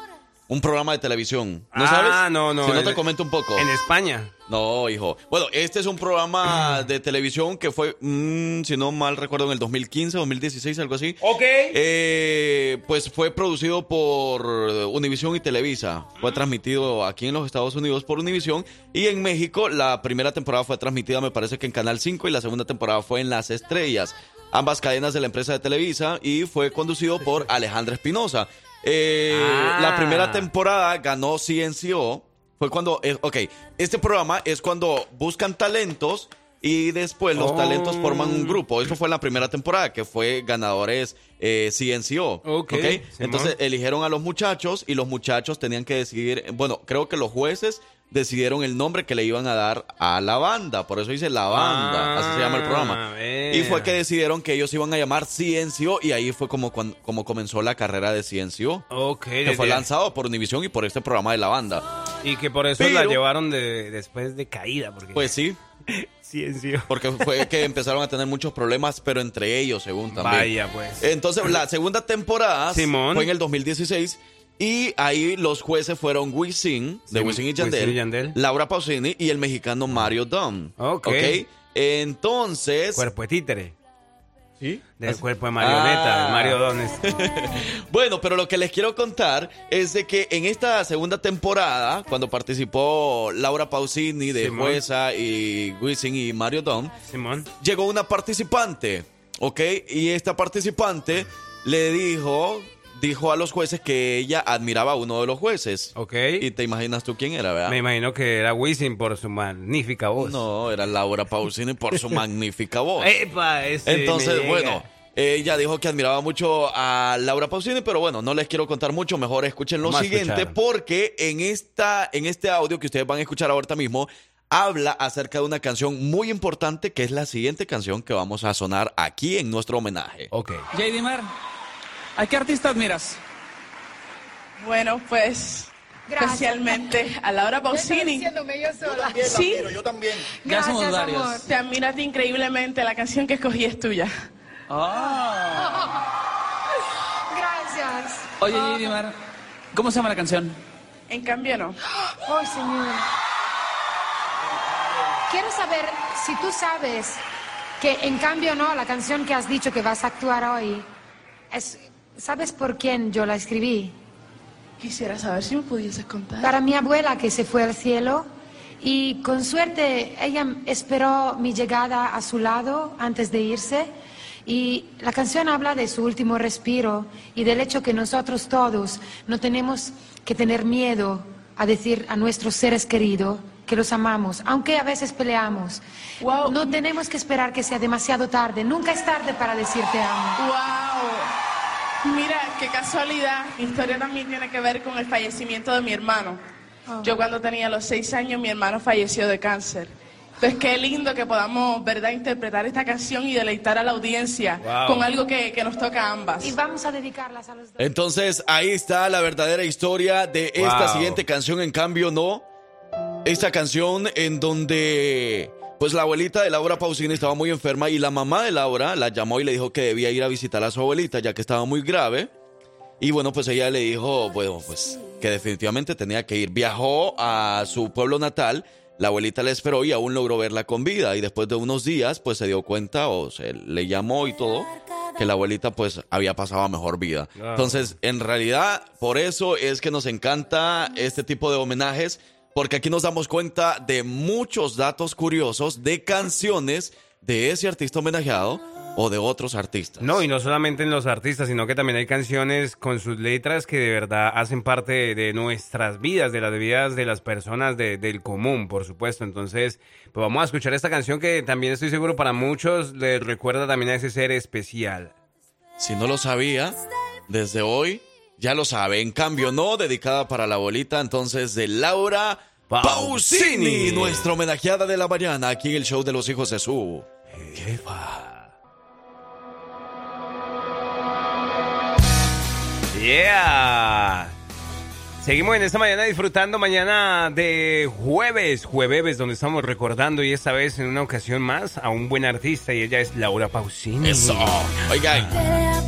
Un programa de televisión. ¿No Ah, sabes? no, no, Si no te comento un poco. En España. No, hijo. Bueno, este es un programa <clears throat> de televisión que fue, mm, si no mal recuerdo, en el 2015, 2016, algo así. Ok. Eh, pues fue producido por Univision y Televisa. Fue transmitido aquí en los Estados Unidos por Univision. Y en México la primera temporada fue transmitida, me parece que en Canal 5, y la segunda temporada fue en Las Estrellas. Ambas cadenas de la empresa de Televisa y fue conducido por Alejandra Espinosa. Eh, Ah. La primera temporada ganó CNCO. Fue cuando, eh, ok, este programa es cuando buscan talentos y después los Oh. talentos forman un grupo. Eso fue en la primera temporada, que fue ganadores eh, CNCO. Ok, ¿ok? Simón. Entonces eligieron a los muchachos y los muchachos tenían que decidir, bueno, creo que los jueces decidieron el nombre que le iban a dar a la banda. Por eso dice la banda, así se llama el programa. Ah. Y fue que decidieron que ellos iban a llamar CNCO y ahí fue como, como comenzó la carrera de CNCO. Ok. Que fue lanzado por Univision y por este programa de la banda. Y que por eso la llevaron de, después de caída. Porque Pues sí, <laughs> sí. porque fue que <laughs> empezaron a tener muchos problemas, pero entre ellos, según también. Vaya, pues. Entonces, la segunda temporada Simón. fue en el 2016 y ahí los jueces fueron Wisin, de Sim- Wisin y Wisin Yandel, y Yandel. Laura Pausini y el mexicano Mario Dom. Ok. Entonces... Cuerpo de títere. ¿Sí? Del Así- cuerpo de marioneta, Ah. Mario Dones. <laughs> Bueno, pero lo que les quiero contar es de que en esta segunda temporada, cuando participó Laura Pausini de Simón. jueza y Wisin y Mario Dom, Simón. llegó una participante, ¿ok? Y esta participante le dijo, dijo a los jueces que ella admiraba a uno de los jueces. Ok. Y te imaginas tú quién era, ¿verdad? Me imagino que era Wisin por su magnífica voz. No, era Laura Pausini por su <laughs> magnífica voz. Epa, ese Entonces, bueno, ella dijo que admiraba mucho a Laura Pausini, pero bueno, no les quiero contar mucho, mejor escuchen lo Vamos siguiente, escuchar. porque en esta, en este audio que ustedes van a escuchar ahorita mismo, habla acerca de una canción muy importante que es la siguiente canción que vamos a sonar aquí en nuestro homenaje. Ok. JD Mar, ¿a qué artista admiras? Bueno, pues especialmente a Laura Pausini. Sí, yo también. Gracias, varios. amor. Te admiro a ti increíblemente. La canción que escogí es tuya. Gracias. Oye, Mar, ¿cómo se llama la canción? En cambio, no. Ay, señor. Quiero saber si tú sabes que en cambio no, la canción que has dicho que vas a actuar hoy, es, ¿sabes por quién yo la escribí? Quisiera saber si me pudieses contar. Para mi abuela que se fue al cielo y con suerte ella esperó mi llegada a su lado antes de irse y la canción habla de su último respiro y del hecho que nosotros todos no tenemos que tener miedo a decir a nuestros seres queridos que los amamos, aunque a veces peleamos. No tenemos que esperar que sea demasiado tarde, nunca es tarde para decir te amo. ¡Wow! Mira, qué casualidad. Mi historia también tiene que ver con el fallecimiento de mi hermano. Oh. Yo cuando tenía los seis años, mi hermano falleció de cáncer. Entonces, qué lindo que podamos, ¿verdad?, interpretar esta canción y deleitar a la audiencia Wow. con algo que, que nos toca a ambas. Y vamos a dedicarlas a los dos. Entonces, ahí está la verdadera historia de esta Wow. siguiente canción, en cambio, no. Esta canción en donde, pues la abuelita de Laura Pausini estaba muy enferma y la mamá de Laura la llamó y le dijo que debía ir a visitar a su abuelita ya que estaba muy grave. Y bueno, pues ella le dijo, bueno, pues que definitivamente tenía que ir. Viajó a su pueblo natal, la abuelita le esperó y aún logró verla con vida. Y después de unos días, pues se dio cuenta o se le llamó y todo, que la abuelita pues había pasado a mejor vida. Entonces, en realidad, por eso es que nos encanta este tipo de homenajes, porque aquí nos damos cuenta de muchos datos curiosos de canciones de ese artista homenajeado o de otros artistas. No, y no solamente en los artistas, sino que también hay canciones con sus letras que de verdad hacen parte de, nuestras vidas, de las vidas de las personas de- del común, por supuesto. Entonces, pues vamos a escuchar esta canción que también estoy seguro para muchos les recuerda también a ese ser especial. Si no lo sabía, desde hoy ya lo sabe. En cambio, no, dedicada para la abuelita entonces de Laura Pausini, Pausini. nuestra homenajeada de la mañana aquí en el show de los hijos de su. Yeah. Seguimos en esta mañana disfrutando mañana de jueves, jueves, donde estamos recordando y esta vez en una ocasión más a un buen artista y ella es Laura Pausini. Eso. Oigan,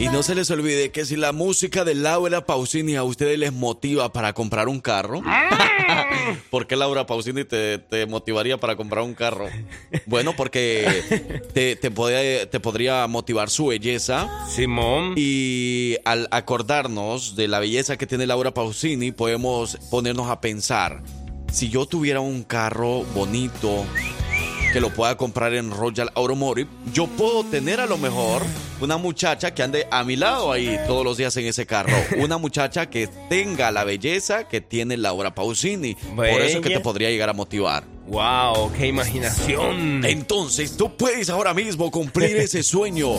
y no se les olvide que si la música de Laura Pausini a ustedes les motiva para comprar un carro, <laughs> ¿por qué Laura Pausini te, te motivaría para comprar un carro? Bueno, porque te, te, puede- te podría motivar su belleza. Simón. Y al acordarnos de la belleza que tiene Laura Pausini, podemos ponernos a pensar, si yo tuviera un carro bonito, que lo pueda comprar en Royal Automotive, yo puedo tener a lo mejor una muchacha que ande a mi lado ahí todos los días en ese carro. Una muchacha que tenga la belleza que tiene Laura Pausini. Por eso que Bella. te podría llegar a motivar. ¡Wow! ¡Qué imaginación! Entonces, tú puedes ahora mismo cumplir ese sueño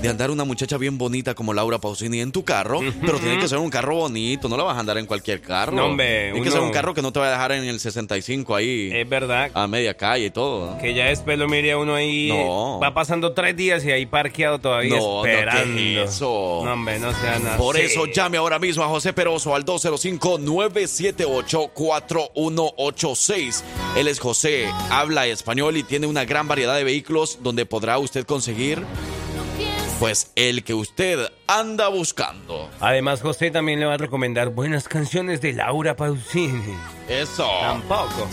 de andar una muchacha bien bonita como Laura Pausini en tu carro, pero tiene que ser un carro bonito, no la vas a andar en cualquier carro. No, hombre, Tiene que ser un carro que no te va a dejar en el 65 ahí. Es verdad. A media calle y todo. ¿no? Que ya después lo mire uno ahí. No. Va pasando tres días y ahí parqueado todavía No, no, ¿qué es esperando. eso? No, hombre, no sean así. Por eso llame ahora mismo a José Peroso al 205-978-4186. Él es José, habla español y tiene una gran variedad de vehículos donde podrá usted conseguir pues el que usted anda buscando. Además, José también le va a recomendar buenas canciones de Laura Pausini. Eso. Tampoco.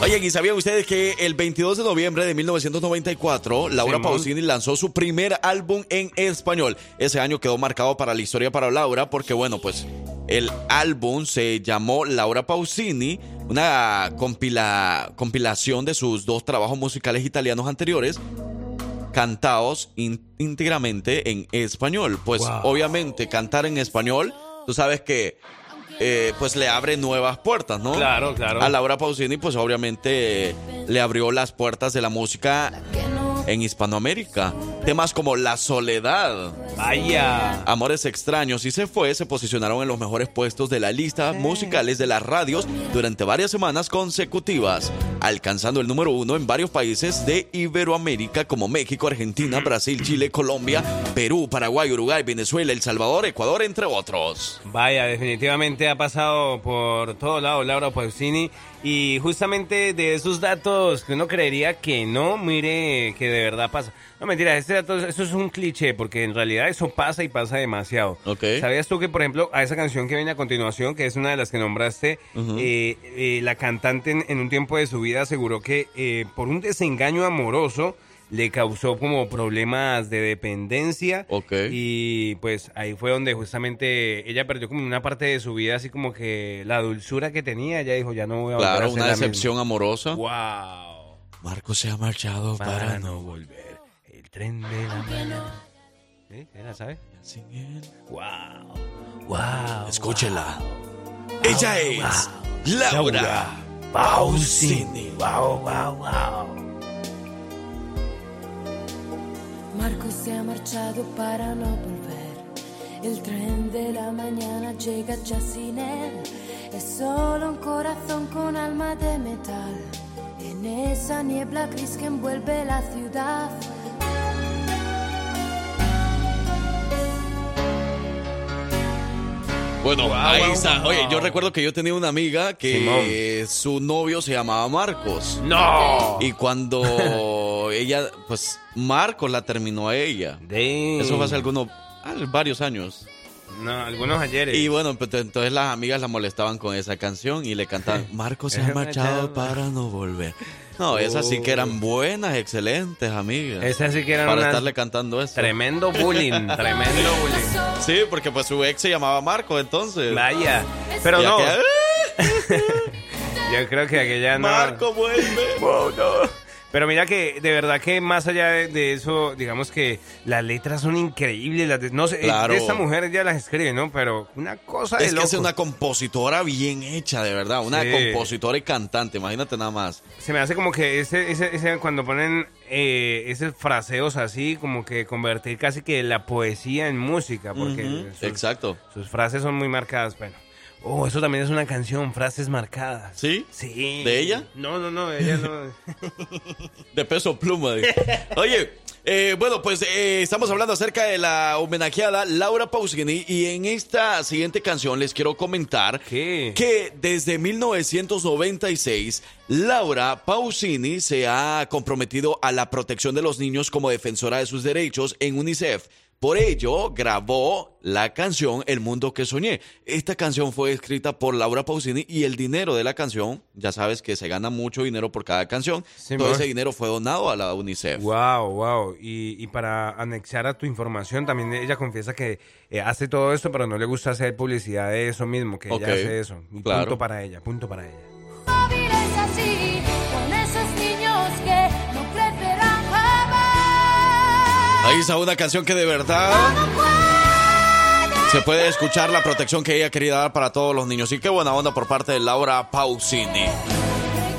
Oye, ¿y sabían ustedes que el 22 de noviembre de 1994, Laura. Pausini lanzó su primer álbum en español? Ese año quedó marcado para la historia para Laura porque, bueno, pues el álbum se llamó Laura Pausini, una compila- compilación de sus dos trabajos musicales italianos anteriores cantados ín- íntegramente en español. Pues Wow. obviamente cantar en español, tú sabes que eh, pues le abre nuevas puertas, ¿no? Claro, claro. A Laura Pausini pues obviamente eh, le abrió las puertas de la música en Hispanoamérica. Temas como La Soledad, Vaya. Amores Extraños y Se Fue se posicionaron en los mejores puestos de la lista musicales de las radios durante varias semanas consecutivas. alcanzando el número uno en varios países de Iberoamérica como México, Argentina, Brasil, Chile, Colombia, Perú, Paraguay, Uruguay, Venezuela, El Salvador, Ecuador, entre otros. Vaya, definitivamente ha pasado por todo lado Laura Pausini y justamente de esos datos que uno creería que no, mire que de verdad pasa. No, mentira, este dato, eso es un cliché porque en realidad eso pasa y pasa demasiado. ¿Sabías tú que, por ejemplo, a esa canción que viene a continuación, que es una de las que nombraste, eh, eh, la cantante en, en un tiempo de su vida aseguró que eh, por un desengaño amoroso le causó como problemas de dependencia. Y pues ahí fue donde justamente ella perdió como una parte de su vida, así como que la dulzura que tenía. Ella dijo, ya no voy a volver a Claro, ser una la decepción misma". amorosa. ¡Wow! Marco se ha marchado para, Para no volver. El tren de la mañana. ¿Sí? ¿Era, sabe? ¡Wow! ¡Wow! Escúchela. Ella es Laura Pausini. ¡Wow, wow, wow! Marco se ha marchado para no volver. El tren de la mañana llega ya sin él. Es solo un corazón con alma de metal. En esa niebla gris que envuelve la ciudad. Bueno, Wow, ahí wow, está. wow. Oye, yo recuerdo que yo tenía una amiga que su novio se llamaba Marcos. ¡No! Y cuando <laughs> ella, pues Marcos la terminó a ella. Eso fue hace algunos, ah, varios años. No, algunos ayeres. Y bueno, pues, entonces las amigas la molestaban con esa canción y le cantaban, Marcos se ha marchado para no volver. No, esas sí que eran buenas, excelentes amigas. Esas sí que eran Para unas- estarle cantando eso. Tremendo bullying, <laughs> tremendo bullying. Sí, porque pues su ex se llamaba Marco, entonces. Vaya. Pero Y no. aquella, <laughs> Yo creo que aquella no. Marco, vuelve. Wow, no. Pero mira que de verdad que más allá de, de eso, digamos que las letras son increíbles. Las de- no sé, Claro. de esta mujer ella las escribe, ¿no? Pero una cosa de Es que es una compositora bien hecha, de verdad. Una Sí. compositora y cantante, imagínate nada más. Se me hace como que ese, ese, ese- cuando ponen eh, esos fraseos así, como que convertir casi que la poesía en música, porque sus, Exacto. sus frases son muy marcadas. Bueno, oh, eso también es una canción, frases marcadas. ¿Sí? Sí. ¿De ella? No, no, no, ella no. <laughs> De peso pluma. digo. Oye, eh, bueno, pues eh, estamos hablando acerca de la homenajeada Laura Pausini y en esta siguiente canción les quiero comentar que desde 1996 Laura Pausini se ha comprometido a la protección de los niños como defensora de sus derechos en UNICEF. Por ello, grabó la canción El Mundo que Soñé. Esta canción fue escrita por Laura Pausini y el dinero de la canción, ya sabes que se gana mucho dinero por cada canción, todo amor. ese dinero fue donado a la UNICEF. Wow, wow. Y, y para anexar a tu información, también ella confiesa que eh, hace todo esto, pero no le gusta hacer publicidad de eso mismo, que ella hace eso. Y claro. Punto para ella, punto para ella. Es así, Ahí está una canción que de verdad se puede escuchar la protección que ella quería dar para todos los niños. Y qué buena onda por parte de Laura Pausini.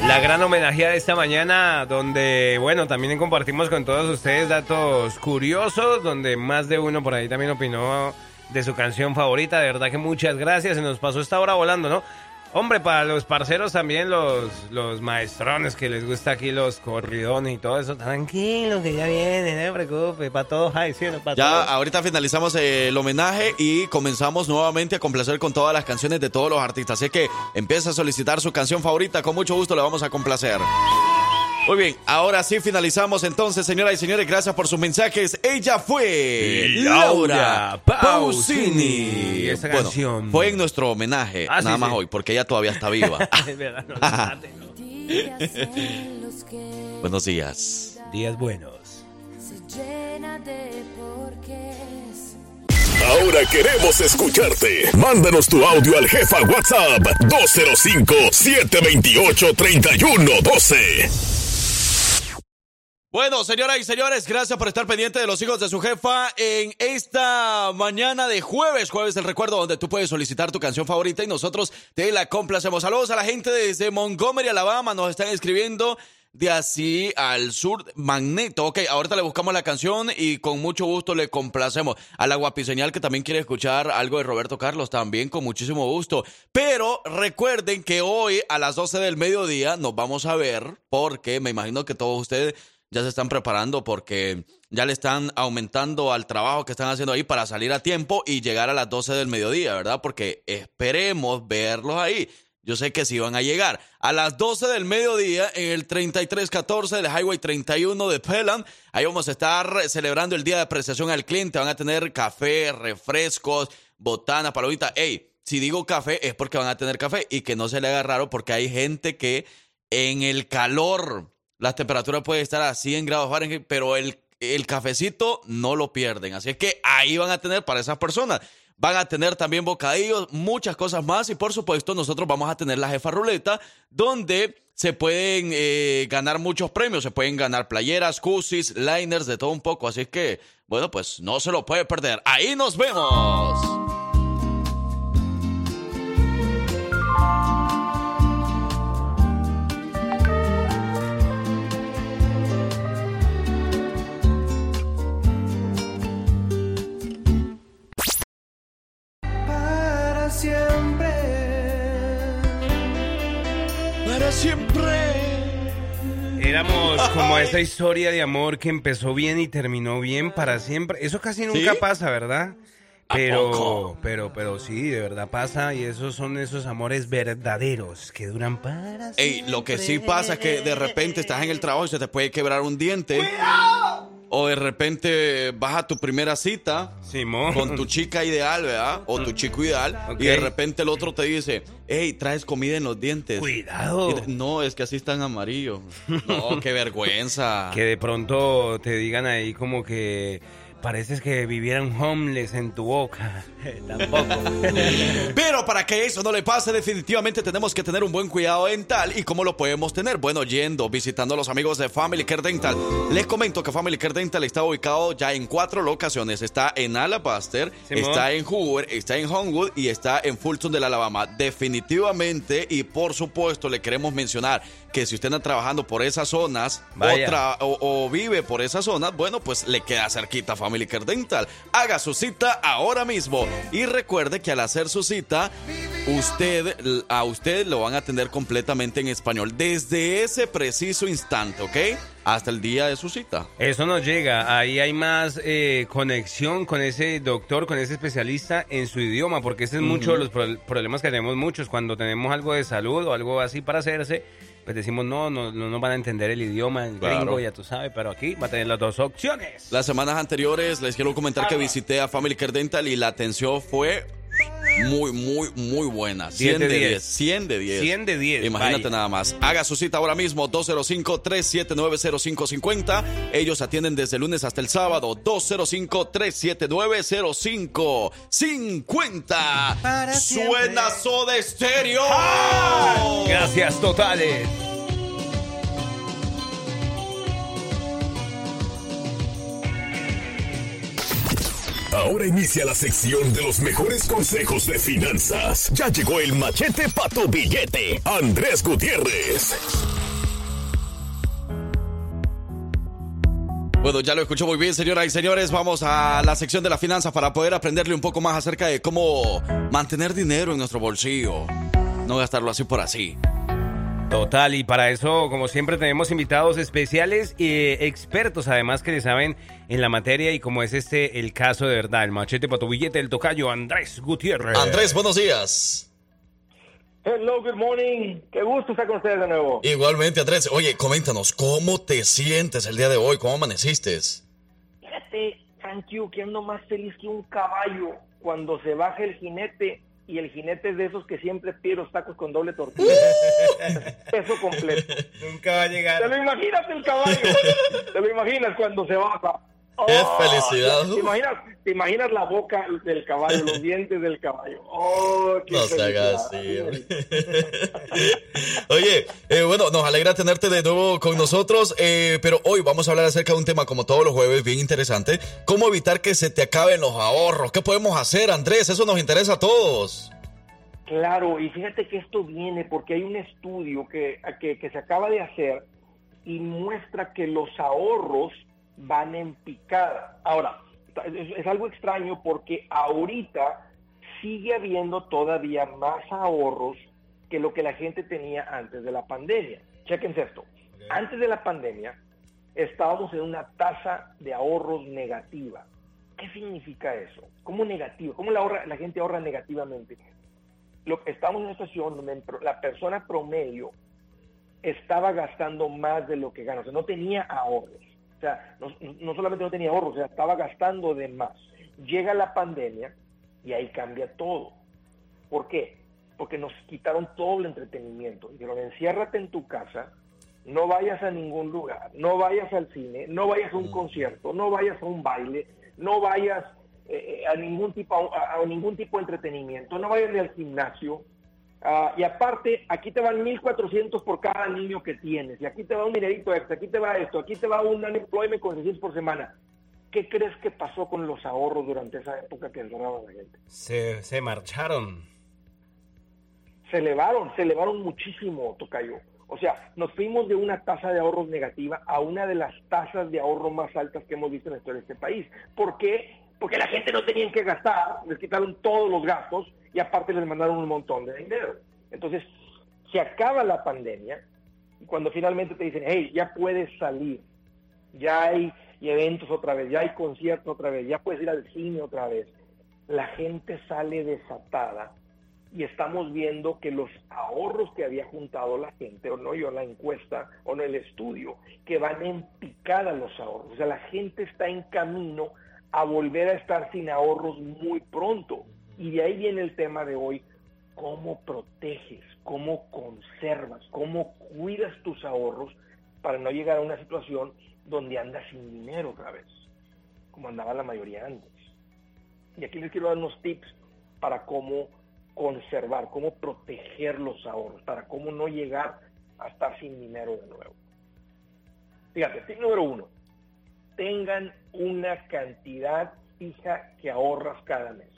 La gran homenajeada de esta mañana, donde, bueno, también compartimos con todos ustedes datos curiosos, donde más de uno por ahí también opinó de su canción favorita. De verdad que muchas gracias. Se nos pasó esta hora volando, ¿no? Hombre, para los parceros también, los, los maestrones que les gusta aquí los corridones y todo eso, tranquilo que ya viene, no se preocupe, para todos hay, ¿sí? o no? Para Ya todos. ahorita finalizamos eh, el homenaje y comenzamos nuevamente a complacer con todas las canciones de todos los artistas. Así que empieza a solicitar su canción favorita, con mucho gusto le vamos a complacer. Muy bien, ahora sí finalizamos entonces, señoras y señores, gracias por sus mensajes. Ella fue Laura Pausini. Pausini. Esa Bueno, canción. fue en nuestro homenaje, Ah, sí, nada más sí. hoy, porque ella todavía está viva. <laughs> Es verdad, no, date, no. Días en los que Buenos días. Días buenos. se llena de porqués. Ahora queremos escucharte. Mándanos tu audio al jefa WhatsApp 205-728-3112. Bueno, señoras y señores, gracias por estar pendiente de los hijos de su jefa en esta mañana de jueves, jueves del recuerdo, donde tú puedes solicitar tu canción favorita y nosotros te la complacemos. Saludos a la gente desde Montgomery, Alabama, nos están escribiendo. de así al sur, Magneto. Ok, ahorita le buscamos la canción y con mucho gusto le complacemos. A la guapiseñal que también quiere escuchar algo de Roberto Carlos, también con muchísimo gusto. Pero recuerden que hoy a las 12 del mediodía nos vamos a ver porque me imagino que todos ustedes ya se están preparando porque ya le están aumentando al trabajo que están haciendo ahí para salir a tiempo y llegar a las 12 del mediodía, ¿verdad? Porque esperemos verlos ahí. Yo sé que sí van a llegar. A las 12 del mediodía en el 3314 del Highway 31 de Pelham. Ahí vamos a estar celebrando el día de apreciación al cliente. Van a tener café, refrescos, botana, palomita. Ey, si digo café es porque van a tener café y que no se le haga raro porque hay gente que en el calor las temperaturas pueden estar a 100 grados Fahrenheit, pero el, el cafecito no lo pierden. Así es que ahí van a tener para esas personas. Van a tener también bocadillos, muchas cosas más y por supuesto nosotros vamos a tener la jefa ruleta donde se pueden eh, ganar muchos premios, se pueden ganar playeras, cusis, liners, de todo un poco. Así que, bueno, pues no se lo puede perder. Ahí nos vemos. Para siempre. Éramos como esa historia de amor que empezó bien y terminó bien para siempre. Eso casi nunca ¿Sí? pasa, ¿verdad? ¿A Pero, pero, pero sí, de verdad pasa y esos son esos amores verdaderos que duran para Ey, lo que sí pasa es que de repente estás en el trabajo y se te puede quebrar un diente. O de repente vas a tu primera cita Simón. con tu chica ideal, ¿verdad? O tu chico ideal. Y de repente el otro te dice, hey, traes comida en los dientes. Cuidado. Te- no, es que así están amarillos. <laughs> No, qué vergüenza. Que de pronto te digan ahí como que pareces que vivieran homeless en tu boca. <laughs> Tampoco. Pero para que eso no le pase, definitivamente tenemos que tener un buen cuidado dental. ¿Y cómo lo podemos tener? Bueno, yendo, visitando a los amigos de Family Care Dental. Les comento que Family Care Dental está ubicado ya en cuatro locaciones. Está en Alabaster, Simón. está en Hoover, está en Homewood y está en Fulton del Alabama. Definitivamente y por supuesto le queremos mencionar que si usted anda trabajando por esas zonas o, Vaya. tra- o- o vive por esas zonas, bueno, pues le queda cerquita Family Care Dental. Haga su cita ahora mismo y recuerde que al hacer su cita, usted a usted lo van a atender completamente en español desde ese preciso instante, ¿ok? Hasta el día de su cita. Eso nos llega, ahí hay más eh, conexión con ese doctor, con ese especialista en su idioma, porque ese es mucho de los pro- problemas que tenemos muchos cuando tenemos algo de salud o algo así para hacerse, pues decimos no, no, no van a entender el idioma, el Claro. gringo, ya tú sabes, pero aquí va a tener las dos opciones. Las semanas anteriores les quiero comentar que visité a Family Care Dental y la atención fue muy, muy, muy buena. 100 de 10. 100 de 10. 100 de 10, Imagínate vaya. nada más. Haga su cita ahora mismo, 205-379-0550. Ellos atienden desde lunes hasta el sábado, 205-379-0550. Para siempre. Suena Soda Stereo. Gracias totales. Ahora inicia la sección de los mejores consejos de finanzas. Ya llegó el machete para tu billete, Andrés Gutiérrez. Bueno, ya lo escuchó muy bien, señoras y señores. Vamos a la sección de la finanza para poder aprenderle un poco más acerca de cómo mantener dinero en nuestro bolsillo. No gastarlo así por así. Total, y para eso, como siempre, tenemos invitados especiales y expertos, además, que le saben en la materia, y como es este el caso de verdad, el machete para tu billete, el tocayo Andrés Gutiérrez. Andrés, buenos días. Hello, good morning. Qué gusto estar con ustedes de nuevo. Igualmente, Andrés. Oye, coméntanos, ¿cómo te sientes el día de hoy? ¿Cómo amaneciste? Fíjate, thank you, que ando más feliz que un caballo cuando se baja el jinete y el jinete es de esos que siempre pide los tacos con doble tortilla. <laughs> Peso completo. Nunca va a llegar. ¿Te lo imaginas el caballo? <laughs> ¿Te lo imaginas cuando se baja? ¡Qué Oh, felicidad! ¿Te imaginas, ¿Te imaginas la boca del caballo, los dientes del caballo? ¡Oh, qué No se haga así. <laughs> Oye, eh, bueno, nos alegra tenerte de nuevo con nosotros, eh, pero hoy vamos a hablar acerca de un tema como todos los jueves bien interesante, cómo evitar que se te acaben los ahorros. ¿Qué podemos hacer, Andrés? Eso nos interesa a todos. Claro, y fíjate que esto viene porque hay un estudio que, que, que se acaba de hacer y muestra que los ahorros van en picada. Ahora, es, es algo extraño porque ahorita sigue habiendo todavía más ahorros que lo que la gente tenía antes de la pandemia. Chequense esto. Antes de la pandemia estábamos en una tasa de ahorros negativa. ¿Qué significa eso? ¿Cómo negativo? ¿Cómo la, ahorra- la gente ahorra negativamente? Lo, estamos en una situación donde la persona promedio estaba gastando más de lo que gana, o sea, no tenía ahorros. O sea, no, no solamente no tenía ahorros, o sea, estaba gastando de más. Llega la pandemia y ahí cambia todo. ¿Por qué? Porque nos quitaron todo el entretenimiento. Dijeron, enciérrate en tu casa, no vayas a ningún lugar, no vayas al cine, no vayas a un concierto, no vayas a un baile, no vayas eh, a ningún tipo a, a ningún tipo de entretenimiento, no vayas ni al gimnasio. Ah, y aparte, aquí te van 1.400 por cada niño que tienes, y aquí te va un dinerito extra, aquí te va esto, aquí te va un unemployment con 600 por semana. ¿Qué crees que pasó con los ahorros durante esa época que encerraban a la gente? Se, se marcharon. se elevaron, se elevaron muchísimo, Tocayo. O sea, nos fuimos de una tasa de ahorros negativa a una de las tasas de ahorro más altas que hemos visto en la historia de este país. ¿Por qué? Porque la gente no tenía que gastar, les quitaron todos los gastos y aparte les mandaron un montón de dinero. Entonces, se acaba la pandemia y cuando finalmente te dicen, hey, ya puedes salir, ya hay eventos otra vez, ya hay conciertos otra vez, ya puedes ir al cine otra vez, la gente sale desatada y estamos viendo que los ahorros que había juntado la gente, o no yo la encuesta, o no el estudio, que van en picada los ahorros. O sea, la gente está en camino a volver a estar sin ahorros muy pronto. Y de ahí viene el tema de hoy, cómo proteges, cómo conservas, cómo cuidas tus ahorros para no llegar a una situación donde andas sin dinero otra vez, como andaba la mayoría antes. Y aquí les quiero dar unos tips para cómo conservar, cómo proteger los ahorros, para cómo no llegar a estar sin dinero de nuevo. Fíjate, tip número uno, tengan una cantidad fija que ahorras cada mes,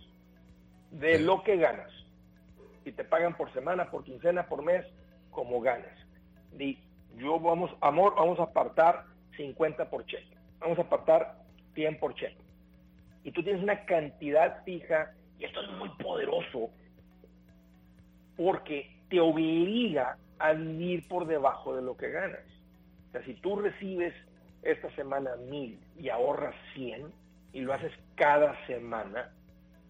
de lo que ganas. Si te pagan por semana, por quincena, por mes, como ganas. Di, yo vamos, amor, vamos a apartar 50 por cheque, vamos a apartar 100 por cheque. Y tú tienes una cantidad fija, y esto es muy poderoso, porque te obliga a vivir por debajo de lo que ganas. O sea, si tú recibes esta semana mil y ahorras 100 y lo haces cada semana,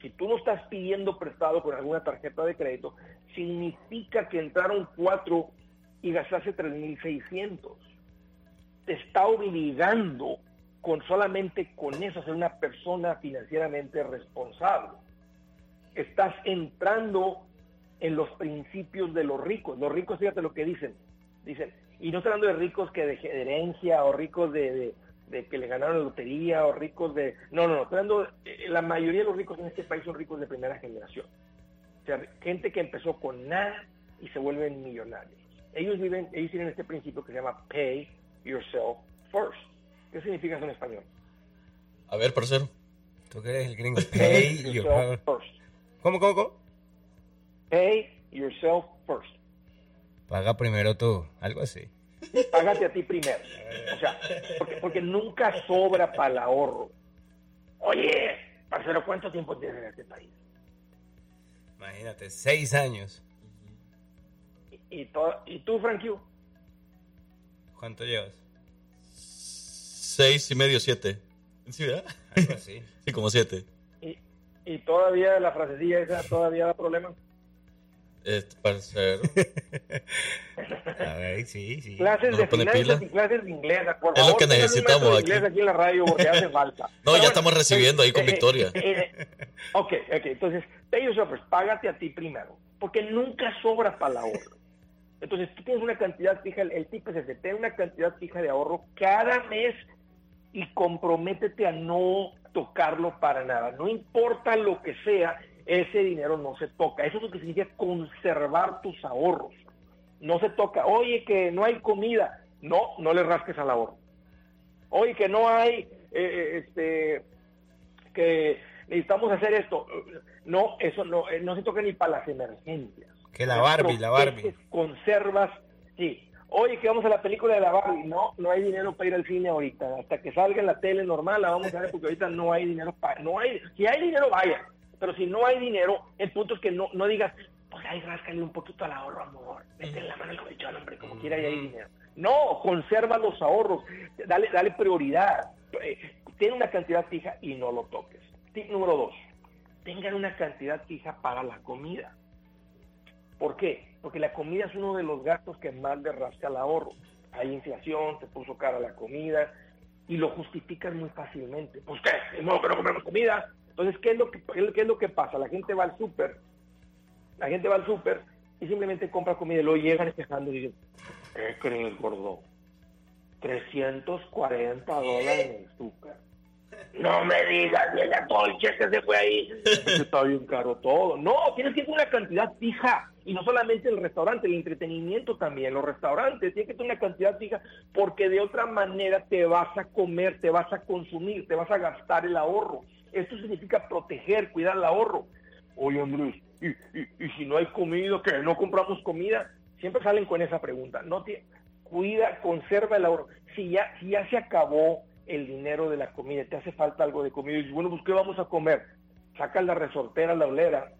si tú no estás pidiendo prestado con alguna tarjeta de crédito, significa que entraron cuatro y gastaste 3.600. Te está obligando con solamente con eso a ser una persona financieramente responsable. Estás entrando en los principios de los ricos. Los ricos, fíjate lo que dicen. Dicen, y no estoy hablando de ricos que de herencia o ricos de, de- de que le ganaron la lotería o ricos de... No, no, no. Estoy hablando, eh, la mayoría de los ricos en este país son ricos de primera generación. O sea, gente que empezó con nada y se vuelven millonarios. Ellos viven, ellos tienen este principio que se llama pay yourself first. ¿Qué significa eso en español? A ver, parcero. Tú que eres el gringo. Pay your- yourself first. ¿Cómo, cómo, cómo? Pay yourself first. Paga primero tú. Algo así. Págate a ti primero. O sea, porque, porque nunca sobra para el ahorro. Oye, parcero, ¿cuánto tiempo tienes en este país? Imagínate, seis años. ¿Y, to- y tú, Frankie? ¿Cuánto llevas? Seis y medio, siete. Sí, ¿verdad? Algo así. <laughs> Sí, como siete. ¿Y, y todavía la frasecilla esa todavía da problema? Este, parcero. <laughs> A ver, sí, sí. Clases ¿No de finanzas y clases de inglés. Por Es lo favor, que necesitamos aquí. inglés aquí en la radio porque hace <laughs> falta. No, Pero ya estamos recibiendo ahí con eh, eh, Victoria. eh, eh, ok, ok. Entonces, pay yourself págate a ti primero. Porque nunca sobra para el ahorro. Entonces, tú tienes una cantidad fija, el, el tip es ese, ten una cantidad fija de ahorro cada mes y comprométete a no tocarlo para nada. No importa lo que sea, ese dinero no se toca. Eso es lo que significa conservar tus ahorros. No se toca. Oye, que no hay comida. No, no le rasques al ahorro. Oye, que no hay, eh, este, que necesitamos hacer esto. No, eso no, eh, no se toca ni para las emergencias. Que la Barbie, la Barbie. Conservas, sí. Oye, que vamos a la película de la Barbie. No, no hay dinero para ir al cine ahorita. Hasta que salga en la tele normal la vamos a ver porque ahorita no hay dinero para... No hay, si hay dinero, vaya. Pero si no hay dinero, el punto es que no, no digas, pues ahí ráscale un poquito al ahorro, amor. Mete la mano al colchón, hombre, como quiera y hay dinero. No, conserva los ahorros. Dale, dale prioridad. Eh, Ten una cantidad fija y no lo toques. Tip número dos. Tengan una cantidad fija para la comida. ¿Por qué? Porque la comida es uno de los gastos que más le rasca al ahorro. Hay inflación, se puso cara la comida y lo justifican muy fácilmente. Pues qué, no, pero comemos comida. Entonces, ¿qué es lo que, qué es lo que pasa? La gente va al súper, la gente va al súper y simplemente compra comida y luego llegan quejando y dicen, ¿qué crees, gordo? 340 dólares en el súper. No me digas, llega todo el cheque se fue ahí. Está bien caro todo. No, tienes que tener una cantidad fija. Y no solamente el restaurante, el entretenimiento también. Los restaurantes tienen que tener una cantidad fija porque de otra manera te vas a comer, te vas a consumir, te vas a gastar el ahorro. Esto significa proteger, cuidar el ahorro. Oye, Andrés, ¿y, y, y si no hay comida, que no compramos comida? Siempre salen con esa pregunta. No te, cuida, conserva el ahorro. Si ya, si ya se acabó el dinero de la comida, te hace falta algo de comida, y dices, bueno, pues ¿qué vamos a comer? Sacas la resortera, la olera,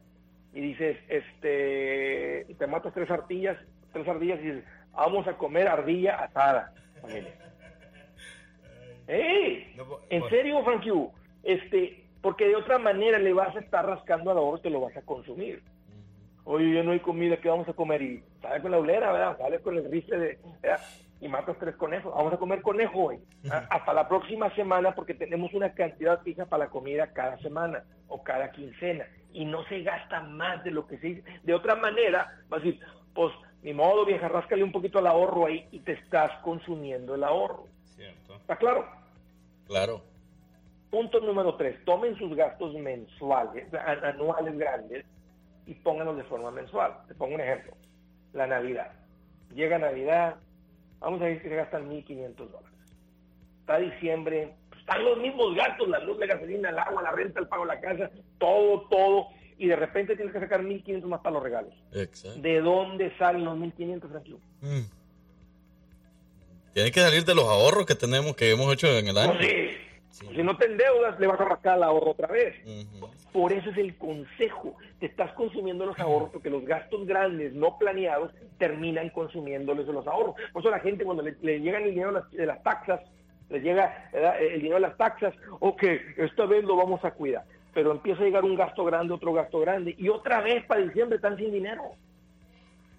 y dices, este, te matas tres ardillas, tres ardillas, y dices, vamos a comer ardilla asada. familia. <laughs> ¡Ey! ¿En serio, Frank Yu? Este, porque de otra manera le vas a estar rascando al ahorro te lo vas a consumir. Oye, ya no hay comida, ¿qué vamos a comer? Y sale con la olera, ¿verdad? Sale con el rifle de... ¿verdad? Y matas tres conejos. Vamos a comer conejo hoy. Hasta la próxima semana porque tenemos una cantidad fija para la comida cada semana o cada quincena. Y no se gasta más de lo que se dice. De otra manera, vas a decir, pues, ni modo, vieja, ráscale un poquito al ahorro ahí y te estás consumiendo el ahorro. Cierto. ¿Está claro? Claro. Punto número tres, tomen sus gastos mensuales, anuales grandes y pónganlos de forma mensual. Te pongo un ejemplo. La Navidad. Llega Navidad, vamos a decir que se gastan 1.500 dólares. Está diciembre, pues, están los mismos gastos, la luz, la gasolina, el agua, la renta, el pago de la casa, todo, todo. Y de repente tienes que sacar 1.500 más para los regalos. Exacto. ¿De dónde salen los 1.500, Frankie? Mm. Tiene que salir de los ahorros que tenemos, que hemos hecho en el año. Pues sí. Si no te endeudas, le vas a rascar el ahorro otra vez. Por eso es el consejo. Te estás consumiendo los ahorros porque los gastos grandes no planeados terminan consumiéndoles los ahorros. Por eso la gente cuando le, le llegan el dinero de las, de las taxas, le llega ¿verdad? el dinero de las taxas, ok, esta vez lo vamos a cuidar. Pero empieza a llegar un gasto grande, otro gasto grande, y otra vez para diciembre están sin dinero.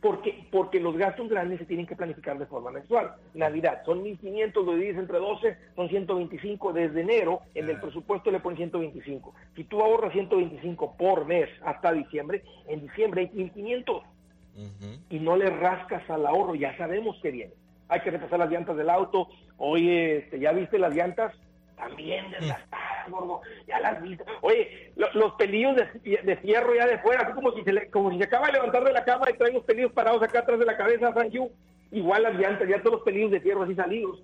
Porque, porque los gastos grandes se tienen que planificar de forma mensual. Navidad, son 1.500, lo divides entre 12, son 125 desde enero, en el presupuesto le pones 125. Si tú ahorras 125 por mes hasta diciembre, en diciembre hay 1.500 y no le rascas al ahorro, ya sabemos que viene. Hay que repasar las llantas del auto. Oye, este, ¿ya viste las llantas? También desgastadas, gordo. Ya las viste. Oye, lo- los pelillos de, de fierro ya de fuera, así como si, se le- como si se acaba de levantar de la cama y trae los pelillos parados acá atrás de la cabeza, Yu. Igual las llantas, ya todos los pelillos de fierro así salidos.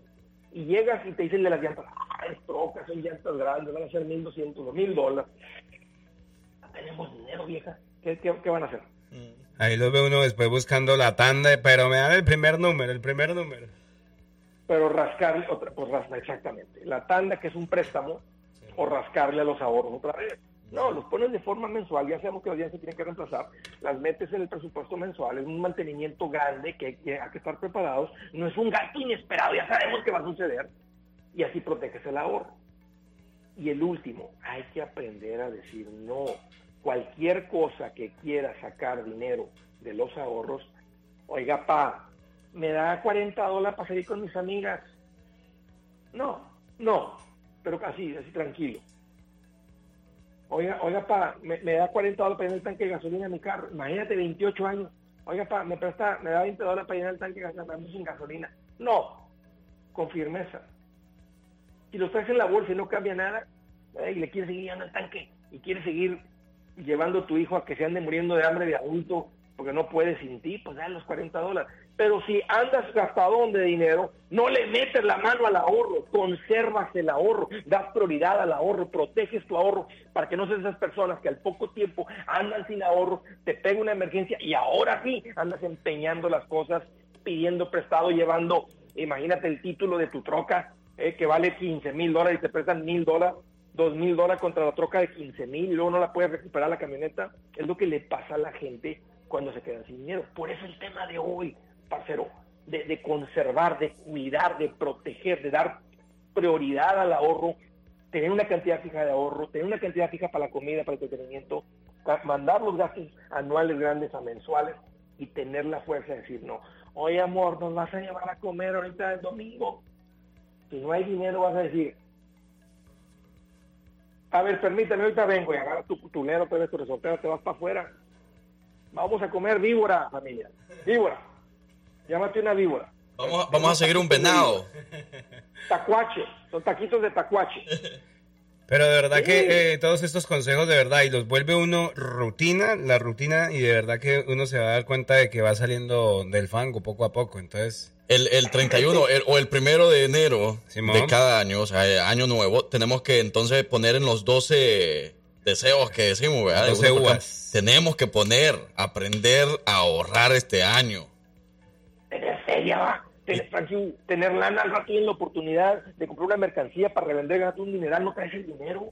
Y llegas y te dicen de las llantas, ah, es troca, son llantas grandes, van a ser 1.200, 2.000 dólares. No tenemos dinero, vieja. ¿Qué, qué, qué van a hacer? Ahí lo ve uno después buscando la tanda, pero me dan el primer número, el primer número. Pero rascarle otra, pues rasca exactamente. La tanda que es un préstamo o rascarle a los ahorros otra vez. No, los pones de forma mensual, ya sabemos que los días se tienen que reemplazar, las metes en el presupuesto mensual, es un mantenimiento grande que, que hay que estar preparados, no es un gasto inesperado, ya sabemos que va a suceder, y así proteges el ahorro. Y el último, hay que aprender a decir no. Cualquier cosa que quiera sacar dinero de los ahorros, oiga, pa, me da 40 dólares para salir con mis amigas. No, no, pero así, así tranquilo. Oiga, oiga, pa, me, me da 40 dólares para llenar el tanque de gasolina en mi carro. Imagínate, 28 años. Oiga, pa, me presta, me da 20 dólares para llenar el tanque de gasolina, sin gasolina. No, con firmeza. Si lo traes en la bolsa y no cambia nada, eh, y le quieres seguir llenando el tanque, y quieres seguir llevando a tu hijo a que se ande muriendo de hambre de adulto porque no puede sin ti, pues dale los 40 dólares. Pero si andas gastadón de dinero, no le metes la mano al ahorro, conservas el ahorro, das prioridad al ahorro, proteges tu ahorro para que no seas esas personas que al poco tiempo andan sin ahorro, te pega una emergencia y ahora sí andas empeñando las cosas pidiendo prestado, llevando, imagínate el título de tu troca, eh, que vale 15 mil dólares y te prestan mil dólares, dos mil dólares contra la troca de 15 mil y luego no la puedes recuperar la camioneta. Es lo que le pasa a la gente cuando se quedan sin dinero. Por eso el tema de hoy, parcero, de, conservar, de cuidar, de proteger, de dar prioridad al ahorro, tener una cantidad fija de ahorro, tener una cantidad fija para la comida, para el entretenimiento, mandar los gastos anuales grandes a mensuales y tener la fuerza de decir no. Oye, amor, nos vas a llevar a comer ahorita el domingo. Si no hay dinero, vas a decir, a ver, permítame, ahorita vengo y agarra tu tulero, tu resortero, te vas para afuera. Vamos a comer víbora, familia. Víbora. Llámate una víbora. Vamos, a- vamos a seguir un venado. <laughs> Tacuache. Son taquitos de tacuache. Pero de verdad que eh, todos estos consejos de verdad y los vuelve uno rutina, la rutina y de verdad que uno se va a dar cuenta de que va saliendo del fango poco a poco. Entonces, El, el 31 el- o el primero de enero Simón. de cada año, o sea, eh, año nuevo, tenemos que entonces poner en los 12 deseos que decimos, ¿verdad? De 12 una forma, uvas. Tenemos que poner, aprender a ahorrar este año. Feria, va. Tener, Frankie, tener lana al rato tienes la oportunidad de comprar una mercancía para revender, gastar un dineral, no traes el dinero.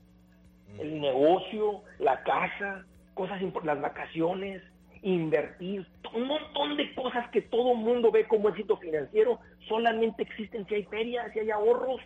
El negocio, la casa, cosas las vacaciones, invertir, un montón de cosas que todo mundo ve como éxito financiero, solamente existen si hay ferias, si hay ahorros.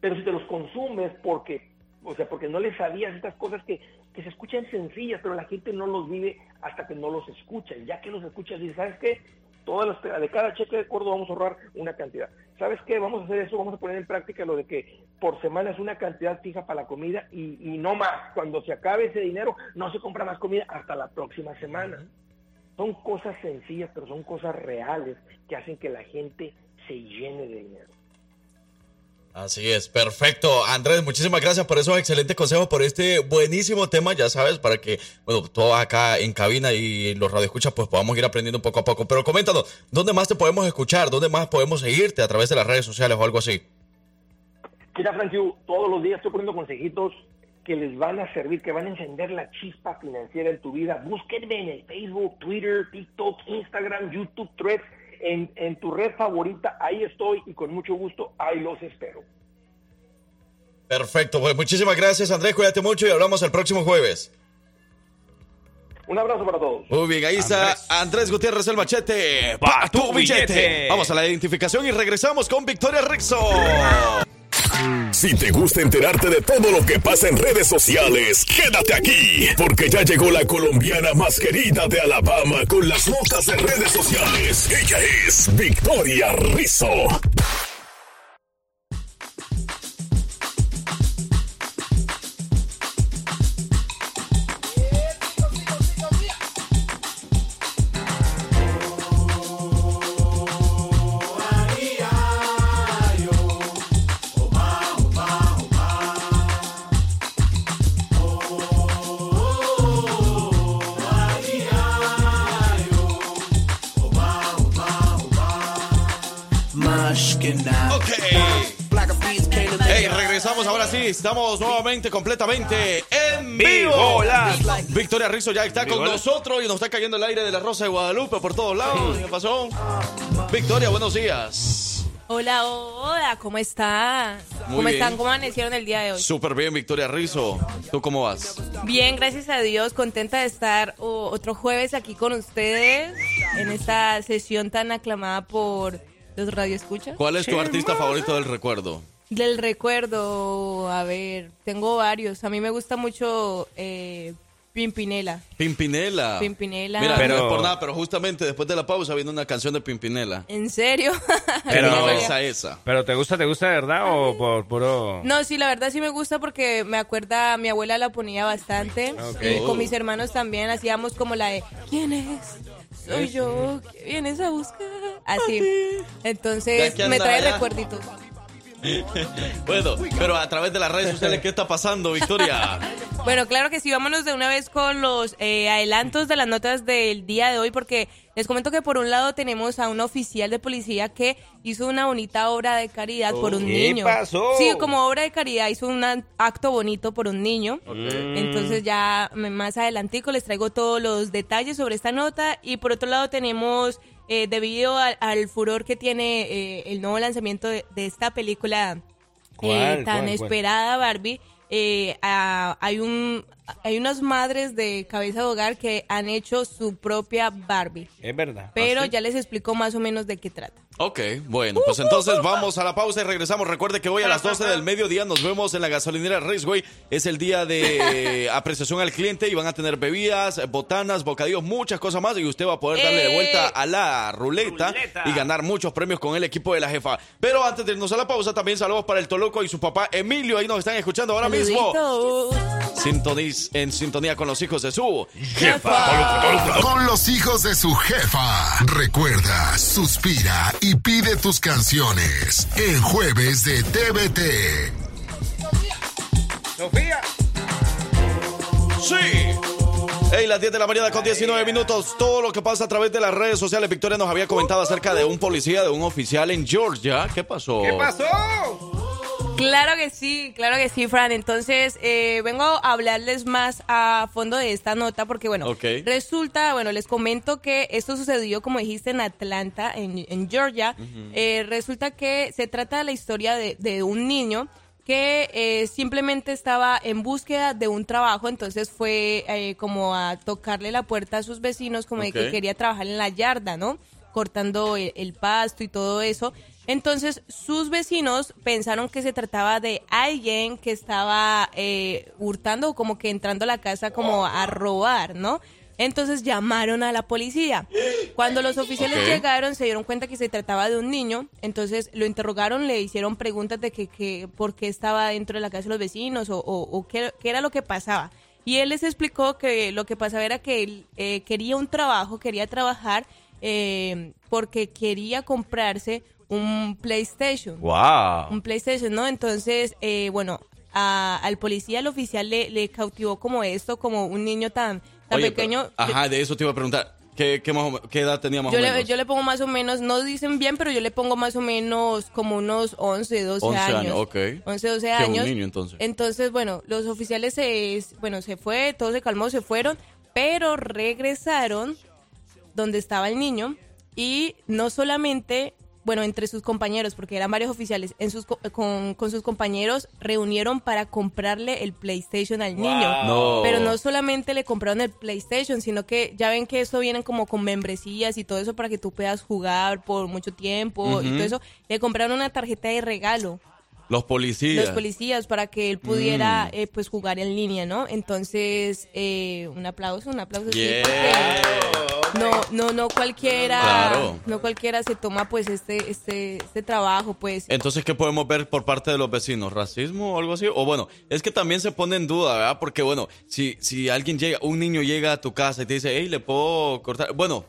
Pero si te los consumes porque, o sea, porque no les sabías estas cosas que, que se escuchan sencillas, pero la gente no los vive hasta que no los escucha. Y ya que los escuchas, dices, ¿sabes qué? Todas las, de cada cheque de acuerdo vamos a ahorrar una cantidad. ¿Sabes qué? Vamos a hacer eso, vamos a poner en práctica lo de que por semana es una cantidad fija para la comida y, y no más. Cuando se acabe ese dinero, no se compra más comida hasta la próxima semana. Son cosas sencillas, pero son cosas reales que hacen que la gente se llene de dinero. Así es, perfecto. Andrés, muchísimas gracias por esos excelentes consejos, por este buenísimo tema, ya sabes, para que, bueno, todos acá en cabina y los radioescuchas, pues podamos ir aprendiendo poco a poco. Pero coméntanos, ¿dónde más te podemos escuchar? ¿Dónde más podemos seguirte? ¿A través de las redes sociales o algo así? Mira, Frankie, todos los días estoy poniendo consejitos que les van a servir, que van a encender la chispa financiera en tu vida. Búsquenme en el Facebook, Twitter, TikTok, Instagram, YouTube, Threads, en, en tu red favorita. Ahí estoy y con mucho gusto ahí los espero. Perfecto, pues muchísimas gracias, Andrés. Cuídate mucho y hablamos el próximo jueves. Un abrazo para todos. Muy bien, ahí está Andrés Gutiérrez el machete. Pa' tu billete. Vamos a la identificación y regresamos con Victoria Rexo. Si te gusta enterarte de todo lo que pasa en redes sociales, quédate aquí, porque ya llegó la colombiana más querida de Alabama con las notas de redes sociales. Ella es Victoria Rizzo. Estamos nuevamente, completamente en vivo. Hola. Victoria Rizzo ya está con nosotros y nos está cayendo el aire de la Rosa de Guadalupe por todos lados. ¿Qué pasó? Victoria, buenos días. Hola, hola, ¿cómo están? Muy ¿Cómo bien. están? ¿Cómo amanecieron el día de hoy? Súper bien, Victoria Rizzo. ¿Tú cómo vas? Bien, gracias a Dios, contenta de estar oh, otro jueves aquí con ustedes en esta sesión tan aclamada por los radioescuchas. ¿Cuál es tu artista favorito del recuerdo? Del recuerdo, a ver, tengo varios. A mí me gusta mucho eh, Pimpinela. Pimpinela. Pimpinela. Mira, Pero- no es por nada, pero justamente después de la pausa viene una canción de Pimpinela. ¿En serio? <laughs> Pero no esa, esa. ¿Pero te gusta, te gusta de verdad o por puro...? No, sí, la verdad sí me gusta porque me acuerda, mi abuela la ponía bastante y con mis hermanos también hacíamos como la de ¿Quién es? Soy yo, ¿qué vienes a buscar? Así. Entonces me trae allá. recuerditos. <laughs> Bueno, pero a través de las redes sociales, ¿qué está pasando, Victoria? <laughs> Bueno, claro que sí, vámonos de una vez con los eh, adelantos de las notas del día de hoy, porque les comento que por un lado tenemos a un oficial de policía que hizo una bonita obra de caridad por un ¿Qué niño. pasó? Sí, como obra de caridad hizo un acto bonito por un niño. Entonces ya mm, más adelantico les traigo todos los detalles sobre esta nota. Y por otro lado tenemos eh, debido al, al furor que tiene eh, el nuevo lanzamiento de, de esta película eh, ¿Cuál, tan cuál, cuál? esperada, Barbie, eh, hay un hay unas madres de cabeza de hogar que han hecho su propia Barbie. Es verdad. Pero ya les explico más o menos de qué trata. Ok, bueno, pues entonces vamos a la pausa y regresamos. Recuerde que hoy a las 12 del mediodía nos vemos en la gasolinera Raceway. Es el día de <laughs> apreciación al cliente y van a tener bebidas, botanas, bocadillos, muchas cosas más. Y usted va a poder darle de vuelta a la ruleta, Ruleta. y ganar muchos premios con el equipo de la jefa. Pero antes de irnos a la pausa, también saludos para el Toloco y su papá Emilio. Ahí nos están escuchando ahora mismo. En sintonía con los hijos de su jefa. Con los hijos de su jefa. Recuerda, suspira y pide tus canciones en jueves de TVT. Sofía. Sí. Hey, las 10 de la mañana con 19 minutos. Todo lo que pasa a través de las redes sociales. Victoria nos había comentado acerca de un policía, de un oficial en Georgia. ¿Qué pasó? ¿Qué pasó? Claro que sí, claro que sí, Fran. Entonces, eh, vengo a hablarles más a fondo de esta nota porque, bueno, resulta, bueno, les comento que esto sucedió, como dijiste, en Atlanta, en, en Georgia. Eh, resulta que se trata de la historia de, de un niño que eh, simplemente estaba en búsqueda de un trabajo, entonces fue eh, como a tocarle la puerta a sus vecinos, como de que quería trabajar en la yarda, ¿no? Cortando el, el pasto y todo eso. Entonces sus vecinos pensaron que se trataba de alguien que estaba eh, hurtando o como que entrando a la casa como a robar, ¿no? Entonces llamaron a la policía. Cuando los oficiales llegaron se dieron cuenta que se trataba de un niño, entonces lo interrogaron, le hicieron preguntas de que, que por qué estaba dentro de la casa de los vecinos o, o- o qué, qué era lo que pasaba. Y él les explicó que lo que pasaba era que él eh, quería un trabajo, quería trabajar eh, porque quería comprarse un PlayStation. Wow. Un PlayStation, ¿no? Entonces, eh, bueno, a- al policía, al oficial le, le cautivó como esto, como un niño tan, tan Oye, pequeño. pero- ajá, de eso te iba a preguntar. ¿Qué, qué, más qué edad tenía más Yo o le, menos? yo le pongo más o menos, no dicen bien, pero yo le pongo más o menos como unos 11, 12 11 años. años, ok. 11, 12 Sí, un años. niño, entonces. Entonces, bueno, los oficiales se, bueno, se fue, todo se calmó, se fueron, pero regresaron donde estaba el niño y no solamente, bueno, entre sus compañeros, porque eran varios oficiales, en sus, co- con, con sus compañeros reunieron para comprarle el PlayStation al niño. No. Pero no solamente le compraron el PlayStation, sino que ya ven que eso vienen como con membresías y todo eso para que tú puedas jugar por mucho tiempo y todo eso. Le compraron una tarjeta de regalo Los policías. los policías para que él pudiera Mm. eh, pues jugar en línea, ¿no? Entonces, eh, un aplauso, un aplauso. sí, Yeah. porque no, no, no cualquiera, Claro. no cualquiera se toma pues este, este, este trabajo, pues. Entonces, ¿qué podemos ver por parte de los vecinos? ¿Racismo o algo así? O bueno, es que también se pone en duda, ¿verdad? Porque bueno, si, si alguien llega, un niño llega a tu casa y te dice, hey, ¿le puedo cortar? Bueno,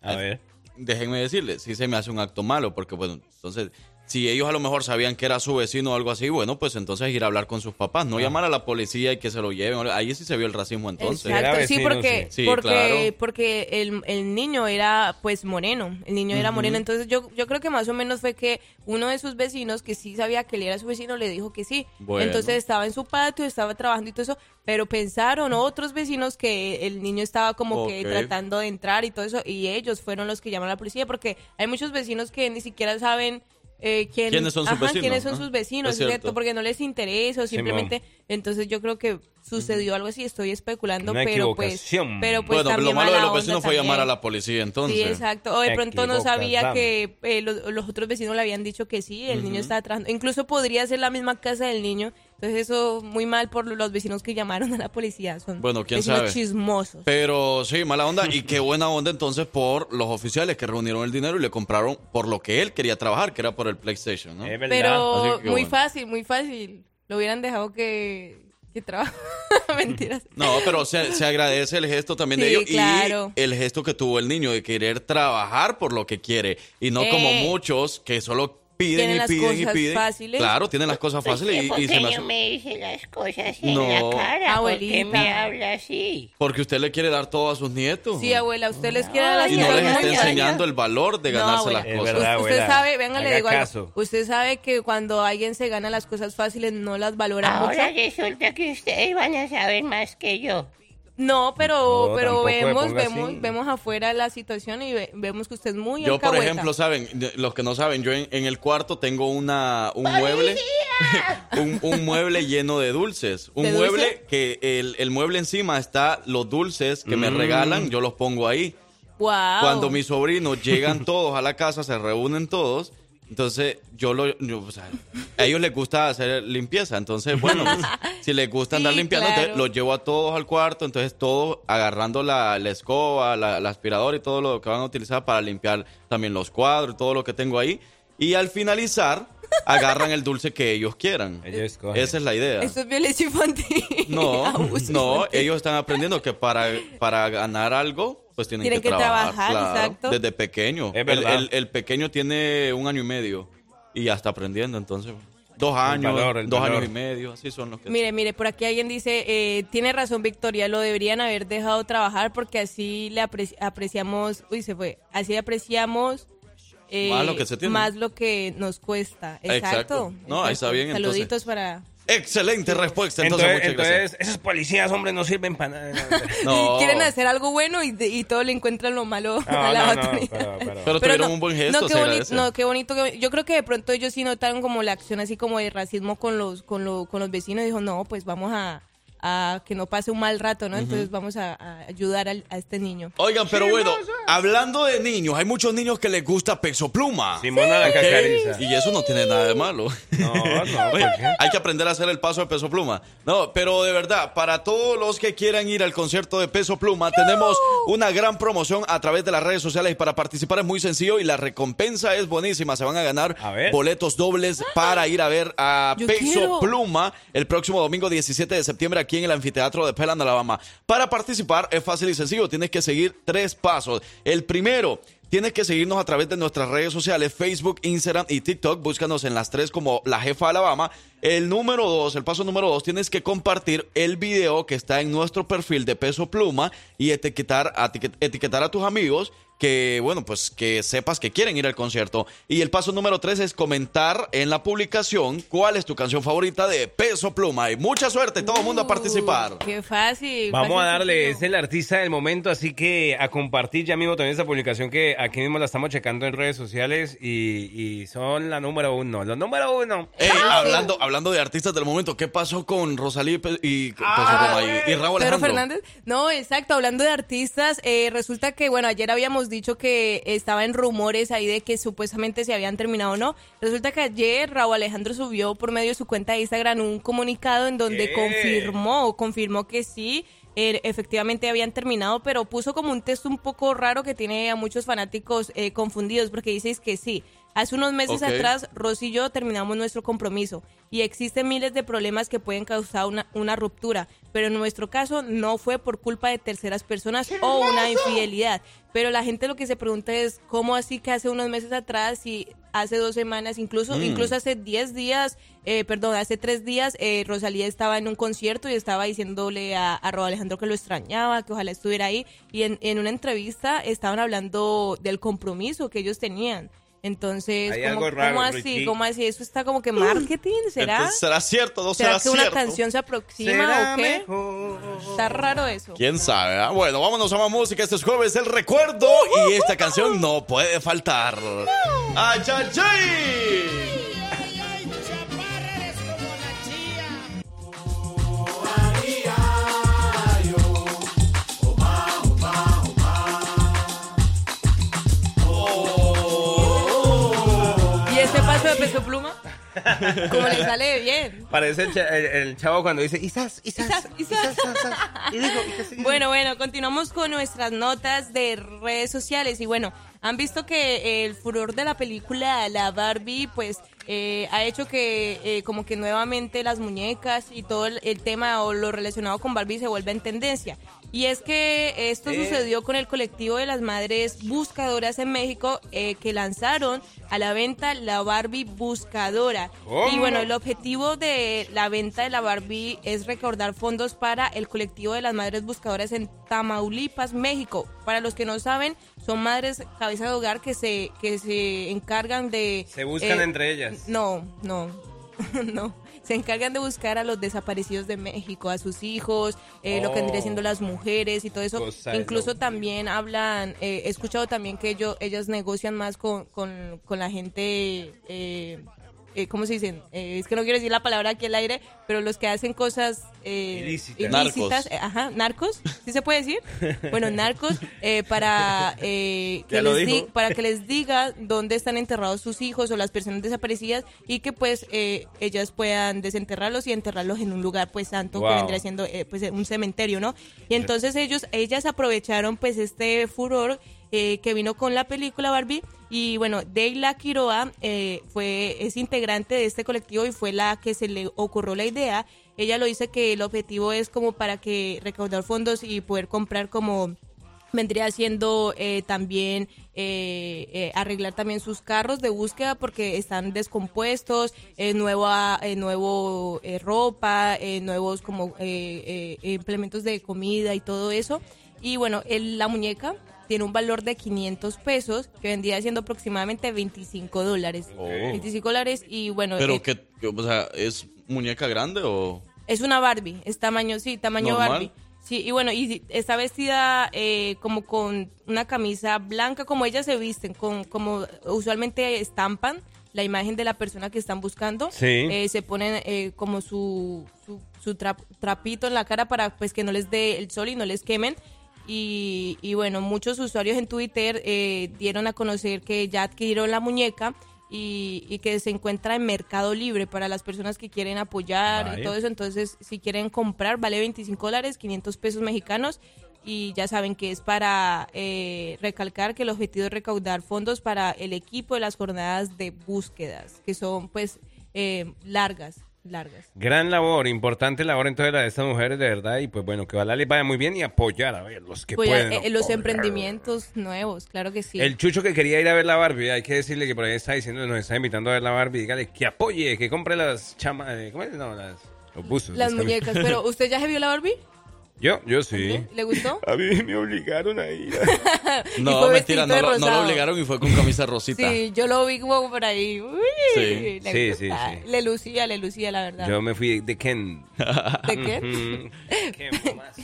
A ver. déjenme decirle, si se me hace un acto malo, porque bueno, entonces, si ellos a lo mejor sabían que era su vecino o algo así, bueno, pues entonces ir a hablar con sus papás, no llamar a la policía y que se lo lleven. Ahí sí se vio el racismo entonces. Exacto, sí, porque, Sí, porque, claro. porque el, el niño era pues moreno, el niño era moreno, entonces yo, yo creo que más o menos fue que uno de sus vecinos, que sí sabía que él era su vecino, le dijo que sí. Bueno. Entonces estaba en su patio, estaba trabajando y todo eso, pero pensaron otros vecinos que el niño estaba como que tratando de entrar y todo eso, y ellos fueron los que llamaron a la policía, porque hay muchos vecinos que ni siquiera saben... eh, quién- ¿Quiénes son sus ajá, vecinos, quiénes son sus vecinos, cierto. ¿cierto? Porque no les interesa o simplemente entonces yo creo que sucedió algo así, estoy especulando, Una pero pues, pero pues bueno, también lo malo de los vecinos fue llamar a la policía entonces. Sí, exacto. O de pronto no sabía que eh, los, los otros vecinos le habían dicho que sí, el niño Ujú. estaba trabajando. Incluso podría ser la misma casa del niño. Entonces eso muy mal por los vecinos que llamaron a la policía. Son Bueno, quién vecinos sabe. chismosos. Pero sí, mala onda. Y qué buena onda entonces por los oficiales que reunieron el dinero y le compraron por lo que él quería trabajar, que era por el PlayStation, ¿no? Pero Así que muy bueno. fácil, muy fácil. Lo hubieran dejado que, que trabaje. <laughs> Mentiras. No, pero se, se agradece el gesto también de ellos claro. y el gesto que tuvo el niño de querer trabajar por lo que quiere y no como muchos que solo piden Tienen y las piden y cosas piden. fáciles. Claro, tienen las cosas fáciles y, y se me hace- me dice las cosas en No. la cara? Abuelita. ¿Por qué me habla así? porque usted le quiere dar todo a sus nietos. Sí, abuela, usted les quiere dar las y no cosas les está enseñando el valor de ganarse las Es cosas. verdad, Usted sabe, venga, le digo algo. Usted sabe que cuando alguien se gana las cosas fáciles no las valora Ahora mucho. resulta que ustedes van a saber más que yo. No, pero, No, pero vemos, vemos, así. vemos afuera la situación y ve- vemos que usted es muy Yo, por ejemplo, saben, los que no saben, yo en, en el cuarto tengo una un mueble, <laughs> un, un mueble lleno de dulces, un ¿De mueble dulce? que el, el mueble encima está los dulces que me Mm. regalan, yo los pongo ahí. Wow. Cuando mis sobrinos llegan todos a la casa, se reúnen todos. Entonces, yo lo. yo, o sea, a ellos les gusta hacer limpieza. Entonces, bueno, pues, <laughs> si les gusta andar Sí, limpiando, claro. entonces los llevo a todos al cuarto. Entonces, todos agarrando la, la escoba, la, la aspiradora y todo lo que van a utilizar para limpiar también los cuadros y todo lo que tengo ahí. Y al finalizar, agarran el dulce que ellos quieran. Esa es la idea. Esto es violencia infantil. No, <laughs> Abuso no, infantil. ellos están aprendiendo que para, para ganar algo, pues tienen, Tienen que trabajar, trabajar, claro, exacto. desde pequeño. Es El, verdad. el- el pequeño tiene un año y medio y ya está aprendiendo, entonces dos El años, valor, el dos valor. años y medio, así son los que. Mire, mire, por aquí alguien dice, eh, tiene razón Victoria, lo deberían haber dejado trabajar porque así le apreci- apreciamos, uy, se fue, así apreciamos eh, Más lo que se tiene. más lo que nos cuesta. Exacto. Exacto. No, ahí está bien, entonces. Saluditos para... Excelente respuesta, entonces, Entonces, muchas gracias. esos policías, hombre, no sirven para nada. <laughs> No. Y quieren hacer algo bueno y, de- y todo le encuentran lo malo No, <laughs> a la no, autoridad. pero- <laughs> pero- Pero tuvieron un buen gesto, no, qué se boni- agradece. no, qué bonito. yo creo que de pronto ellos sí notaron como la acción así como de racismo con los, con lo- con los vecinos. Dijo, no, pues vamos a, a que no pase un mal rato, ¿no? Entonces vamos a, a ayudar al- a, este niño. Oigan, pero bueno, hablando de niños, hay muchos niños que les gusta Peso Pluma. Simona la cacariza. Y eso no tiene nada de malo. No, <laughs> no, Oye, hay que aprender a hacer el paso de Peso Pluma. No, pero de verdad, para todos los que quieran ir al concierto de Peso Pluma, tenemos una gran promoción a través de las redes sociales y para participar es muy sencillo y la recompensa es buenísima. Se van a ganar boletos dobles para ir a ver a Yo Peso quiero. Pluma el próximo domingo 17 de septiembre aquí en el anfiteatro de Peland, Alabama. Para participar es fácil y sencillo, tienes que seguir tres pasos. El primero, tienes que seguirnos a través de nuestras redes sociales, Facebook, Instagram y TikTok. Búscanos en las tres como La Jefa Alabama. El número dos, el paso número dos, tienes que compartir el video que está en nuestro perfil de Peso Pluma y etiquetar, etiquet- etiquetar a tus amigos que, bueno, pues que sepas que quieren ir al concierto. Y el paso número tres es comentar en la publicación cuál es tu canción favorita de Peso Pluma. Y mucha suerte, todo el mundo a participar. Qué fácil. Vamos fácil, a darle, es el artista del momento, así que a compartir ya mismo también esta publicación que aquí mismo la estamos checando en redes sociales y, y son la número uno, los número uno. Ey, hablando, hablando de artistas del momento, ¿qué pasó con Rosalía y, Ah, Pluma y, y Raúl Pedro Alejandro? Fernández. No, exacto. Hablando de artistas, eh, resulta que, bueno, ayer habíamos dicho que estaba en rumores ahí de que supuestamente se habían terminado o no. Resulta que ayer Raúl Alejandro subió por medio de su cuenta de Instagram un comunicado en donde ¿Qué? confirmó, confirmó que sí. eh, efectivamente habían terminado, pero puso como un texto un poco raro que tiene a muchos fanáticos eh, confundidos porque dices que sí. Hace unos meses atrás, Rosy y yo terminamos nuestro compromiso y existen miles de problemas que pueden causar una, una ruptura, pero en nuestro caso no fue por culpa de terceras personas o una infidelidad. Pero la gente lo que se pregunta es, ¿cómo así que hace unos meses atrás y hace dos semanas, incluso, Mm. incluso hace 10 días, eh, perdón, hace tres días, eh, Rosalía estaba en un concierto y estaba diciéndole a, a Raúl Alejandro que lo extrañaba, que ojalá estuviera ahí, y en, en una entrevista estaban hablando del compromiso que ellos tenían. Entonces, Hay ¿cómo, algo raro, cómo así? ¿Cómo así? Eso está como que marketing, ¿será? Entonces, ¿Será cierto no ¿Será será, que una cierto? canción se aproxima Será o qué? mejor. Está raro eso. ¿Quién sabe? ah? Bueno, vámonos a más música. Este es jueves el recuerdo y esta canción no puede faltar. ¡Ay, ay, de peso pluma? ¿Cómo le sale bien? Parece el, cha- el- el chavo cuando dice, Isas, Isas, Isas, Isas. Bueno, bueno, continuamos con nuestras notas de redes sociales y bueno, han visto que el furor de la película La Barbie pues eh, ha hecho que eh, como que nuevamente las muñecas y todo el, el tema o lo relacionado con Barbie se vuelva en tendencia. Y es que esto Eh. sucedió con el colectivo de las madres buscadoras en México eh, que lanzaron a la venta la Barbie buscadora. ¿Cómo? Y bueno, el objetivo de la venta de la Barbie es recaudar fondos para el colectivo de las madres buscadoras en Tamaulipas, México. Para los que no saben, son madres cabeza de hogar que se, que se encargan de... Se buscan eh, entre ellas. No, no, <laughs> no. Se encargan de buscar a los desaparecidos de México, a sus hijos, eh, lo que vendría Oh. siendo las mujeres y todo eso. Incluso también hablan, eh, he escuchado también que ellos, ellas negocian más con, con, con la gente, eh, eh, ¿cómo se dicen? Eh, es que no quiero decir la palabra aquí al aire, pero los que hacen cosas eh, Ilícitas. ilícitas, Narcos. eh, ajá, narcos, ¿sí se puede decir? Bueno, narcos, eh, para, <laughs> eh, que les di- para que les diga dónde están enterrados sus hijos o las personas desaparecidas y que pues eh, ellas puedan desenterrarlos y enterrarlos en un lugar pues santo que vendría siendo eh, pues un cementerio, ¿no? Y entonces ellos, ellas aprovecharon pues este furor eh, que vino con la película Barbie y bueno, Deila Quiroa eh, fue, es integrante de este colectivo y fue la que se le ocurrió la idea. Ella lo dice que el objetivo es como para que recaudar fondos y poder comprar como vendría siendo eh, también eh, eh, arreglar también sus carros de búsqueda porque están descompuestos, eh, nueva, eh, nuevo eh, ropa, nuevos como implementos de comida y todo eso. Y bueno, el- la muñeca tiene un valor de 500 pesos que vendría siendo aproximadamente 25 dólares. Oh. 25 dólares y bueno, Pero eh, que, que, o sea, ¿es muñeca grande o...? es una Barbie, es tamaño, sí, tamaño ¿Normal? Barbie. Sí, y bueno, y está vestida eh, como con una camisa blanca, como ellas se visten, con como usualmente estampan la imagen de la persona que están buscando. Sí. Eh, se ponen eh, como su, su, su trap- trapito en la cara para pues que no les dé el sol y no les quemen. Y, y bueno, muchos usuarios en Twitter eh, dieron a conocer que ya adquirieron la muñeca y, y que se encuentra en Mercado Libre para las personas que quieren apoyar y todo eso. Entonces, si quieren comprar, vale 25 dólares, 500 pesos mexicanos. Y ya saben que es para eh, recalcar que el objetivo es recaudar fondos para el equipo de las jornadas de búsquedas, que son pues eh, largas, largas. Gran labor, importante labor entonces la de estas mujeres, de verdad. Y pues bueno, que ojalá les vaya muy bien y apoyar a ver, los que Apoyar, pueden. eh, los apoyar. emprendimientos nuevos, claro que sí. El Chucho que quería ir a ver la Barbie, hay que decirle que por ahí está diciendo, nos está invitando a ver la Barbie, dígale que apoye, que compre las chamas, ¿cómo es? No, las, los buzos. Las muñecas, pero <laughs> ¿usted ya se vio la Barbie? Yo, yo sí. ¿Le gustó? <laughs> A mí me obligaron a ir. <laughs> No, mentira, no lo, no lo obligaron y fue con camisa rosita. Sí, yo lo vi como por ahí. Uy, Sí. le Sí, sí, sí. Le lucía, le lucía, la verdad. Yo me fui de Ken. ¿De qué? Ujú. <laughs> Qué mamás.